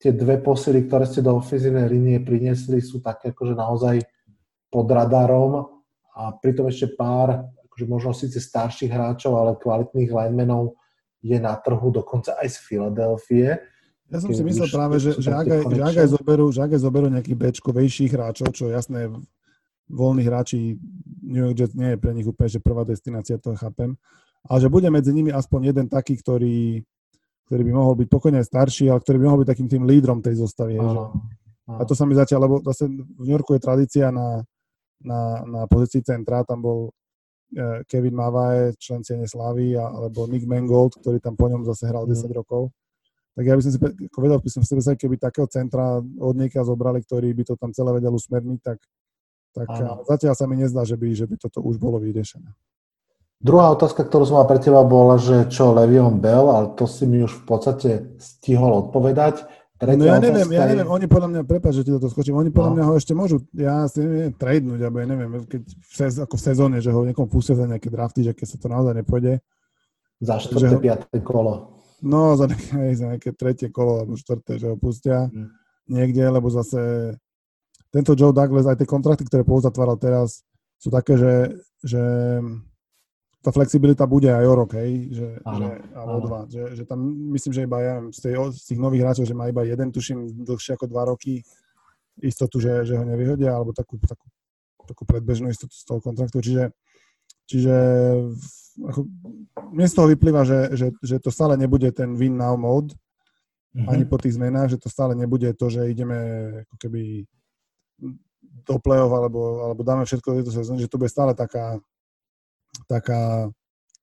tie dve posily, ktoré ste do ofenzívnej línie priniesli, sú také akože naozaj pod radarom a pritom ešte pár, akože možno síce starších hráčov, ale kvalitných linemenov je na trhu dokonca aj z Filadelfie ja som si myslel práve, že, že, ak aj, že, ak aj zoberú, že ak aj zoberú nejakých bečkovejších hráčov, čo jasné, voľní hráči New York Jets nie je pre nich úplne, že prvá destinácia, to chápem, ale že bude medzi nimi aspoň jeden taký, ktorý, ktorý by mohol byť pokojne starší, ale ktorý by mohol byť takým tým lídrom tej zostavy. Áno, áno. A to sa mi zatiaľ, lebo zase v New Yorku je tradícia na, na, na pozícii centra, tam bol e, Kevin Mavae, člen Ciene Slavy, alebo Nick Mangold, ktorý tam po ňom zase hral 10 mm. rokov tak ja by som si ako vedel, by som si predstaviť, keby takého centra od nieka zobrali, ktorý by to tam celé vedel usmerniť, tak, tak zatiaľ sa mi nezdá, že by, že by toto už bolo vyriešené. Druhá otázka, ktorú som mal pre teba, bola, že čo Levion Bell, ale to si mi už v podstate stihol odpovedať. Tretia no ja neviem, ja neviem, oni podľa mňa, prepáč, že ti toto skočím, oni podľa no. mňa ho ešte môžu, ja si neviem, tradenúť, alebo ja neviem, keď v sez, ako v sezóne, že ho niekomu pustia za nejaké drafty, že keď sa to naozaj nepôjde. Za 4. 5. kolo. No, za nejaké, za nejaké tretie kolo alebo štvrté, že ho pustia mm. niekde, lebo zase tento Joe Douglas, aj tie kontrakty, ktoré pouzatváral teraz, sú také, že, že tá flexibilita bude aj o rok, hej, že, áno, že, alebo áno. dva, že, že tam myslím, že iba ja z, tej, z tých nových hráčov, že má iba jeden, tuším, dlhšie ako dva roky istotu, že, že ho nevyhodia, alebo takú, takú, takú predbežnú istotu z toho kontraktu, čiže, čiže ako, mne z toho vyplýva, že, že, že to stále nebude ten win now mode, mm-hmm. ani po tých zmenách, že to stále nebude to, že ideme ako keby do play-off alebo, alebo dáme všetko do tejto sezóny, že to bude stále taká, taká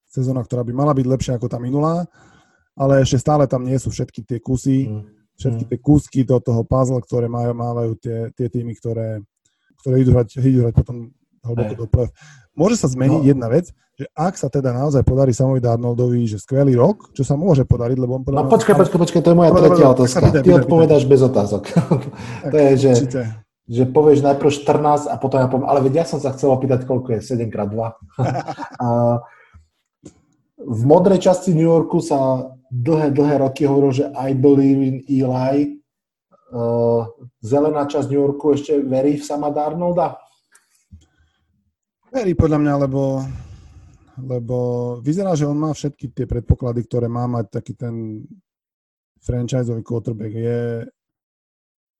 sezóna, ktorá by mala byť lepšia ako tá minulá, ale ešte stále tam nie sú všetky tie kusy, mm. všetky tie kúsky do toho puzzle, ktoré majú, mávajú tie, tie týmy, ktoré, ktoré idú hrať, idú hrať potom hlboko do play Môže sa zmeniť no. jedna vec, že ak sa teda naozaj podarí Samovi Darnoldovi, že skvelý rok, čo sa môže podariť, lebo on podľa No počkaj, počkaj, počkaj, to je moja tretia otázka. Ty odpovedáš bez otázok. to je, že, že povieš najprv 14 a potom ja poviem, ale veď ja som sa chcel opýtať, koľko je 7 x 2. v modrej časti New Yorku sa dlhé, dlhé roky hovorilo, že I believe in Eli. Zelená časť New Yorku ešte verí v sama Darnolda? Verí podľa mňa, lebo lebo vyzerá, že on má všetky tie predpoklady, ktoré má mať taký ten franchiseový quarterback. Je,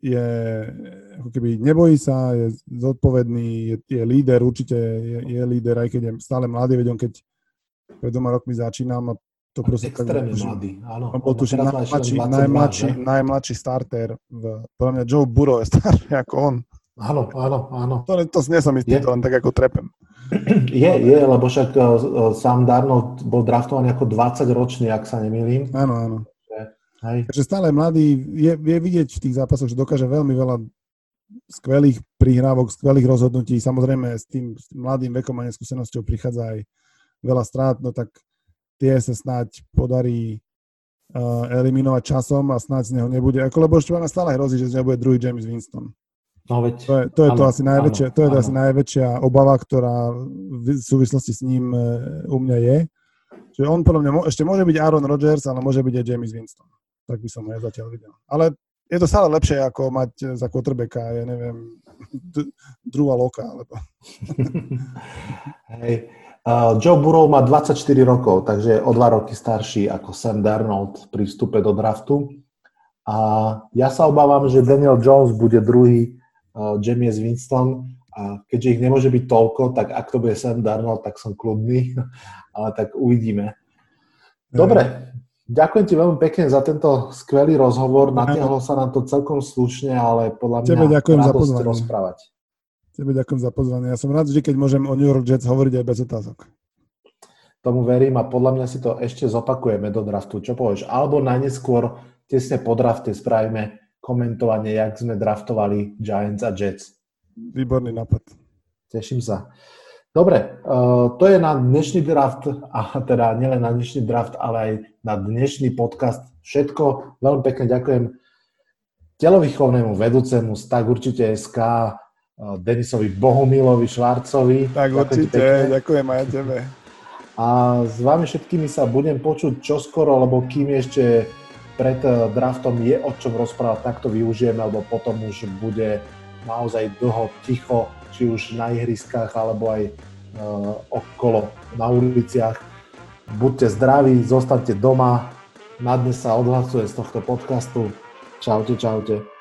je ako keby nebojí sa, je zodpovedný, je, je líder, určite je, je líder, aj keď je stále mladý, veď on keď pred dvoma rokmi začínal, a to proste tak... Extrémne mladý, áno. On bol tuším najmladší, najmladší, najmladší starter. V, podľa mňa Joe Burrow je starší ako on. Áno, áno, áno. To, to nie som istý, to len tak ako trepem. Je, je, lebo však uh, sám Darnold bol draftovaný ako 20-ročný, ak sa nemýlim. Áno, áno. Hej. Takže stále mladý, je, je vidieť v tých zápasoch, že dokáže veľmi veľa skvelých prihrávok, skvelých rozhodnutí. Samozrejme s tým, s tým mladým vekom a neskúsenosťou prichádza aj veľa strát, no tak tie sa snáď podarí uh, eliminovať časom a snáď z neho nebude, ako lebo ešte máme stále hrozí, že z neho bude druhý James Winston. No veď, to je, to, je áno, to, asi najväčšia, áno, to je to asi najväčšia obava, ktorá v súvislosti s ním e, u mňa je. Že on podľa mňa ešte môže byť Aaron Rodgers, ale môže byť aj James Winston. tak by som ho ja zatiaľ videl. Ale je to stále lepšie, ako mať za quarterbacka, ja neviem, druhá loka. Alebo... Hej. Uh, Joe Burrow má 24 rokov, takže o dva roky starší ako Sam Darnold pri vstupe do draftu. A ja sa obávam, že Daniel Jones bude druhý, uh, James Winston, a keďže ich nemôže byť toľko, tak ak to bude Sam Darnold, tak som kľudný, ale tak uvidíme. Dobre, ďakujem ti veľmi pekne za tento skvelý rozhovor. Natiahlo sa nám to celkom slušne, ale podľa mňa Tebe ďakujem za pozvanie. rozprávať. Tebe ďakujem za pozvanie. Ja som rád vždy, keď môžem o New York Jets hovoriť aj bez otázok. Tomu verím a podľa mňa si to ešte zopakujeme do draftu. Čo povieš? Alebo najneskôr tesne po drafte spravíme komentovanie, jak sme draftovali Giants a Jets. Výborný nápad. Teším sa. Dobre, uh, to je na dnešný draft, a teda nielen na dnešný draft, ale aj na dnešný podcast. Všetko. Veľmi pekne ďakujem telovýchovnému vedúcemu z Tak určite SK, uh, Denisovi Bohumilovi Švarcovi. Tak určite, ďakujem aj tebe. A s vami všetkými sa budem počuť čoskoro, lebo kým ešte pred uh, draftom je o čom rozprávať, tak to využijeme, lebo potom už bude naozaj dlho ticho či už na ihriskách, alebo aj uh, okolo na uliciach. Buďte zdraví, zostaňte doma. Na dnes sa odhlasuje z tohto podcastu. Čaute, čaute.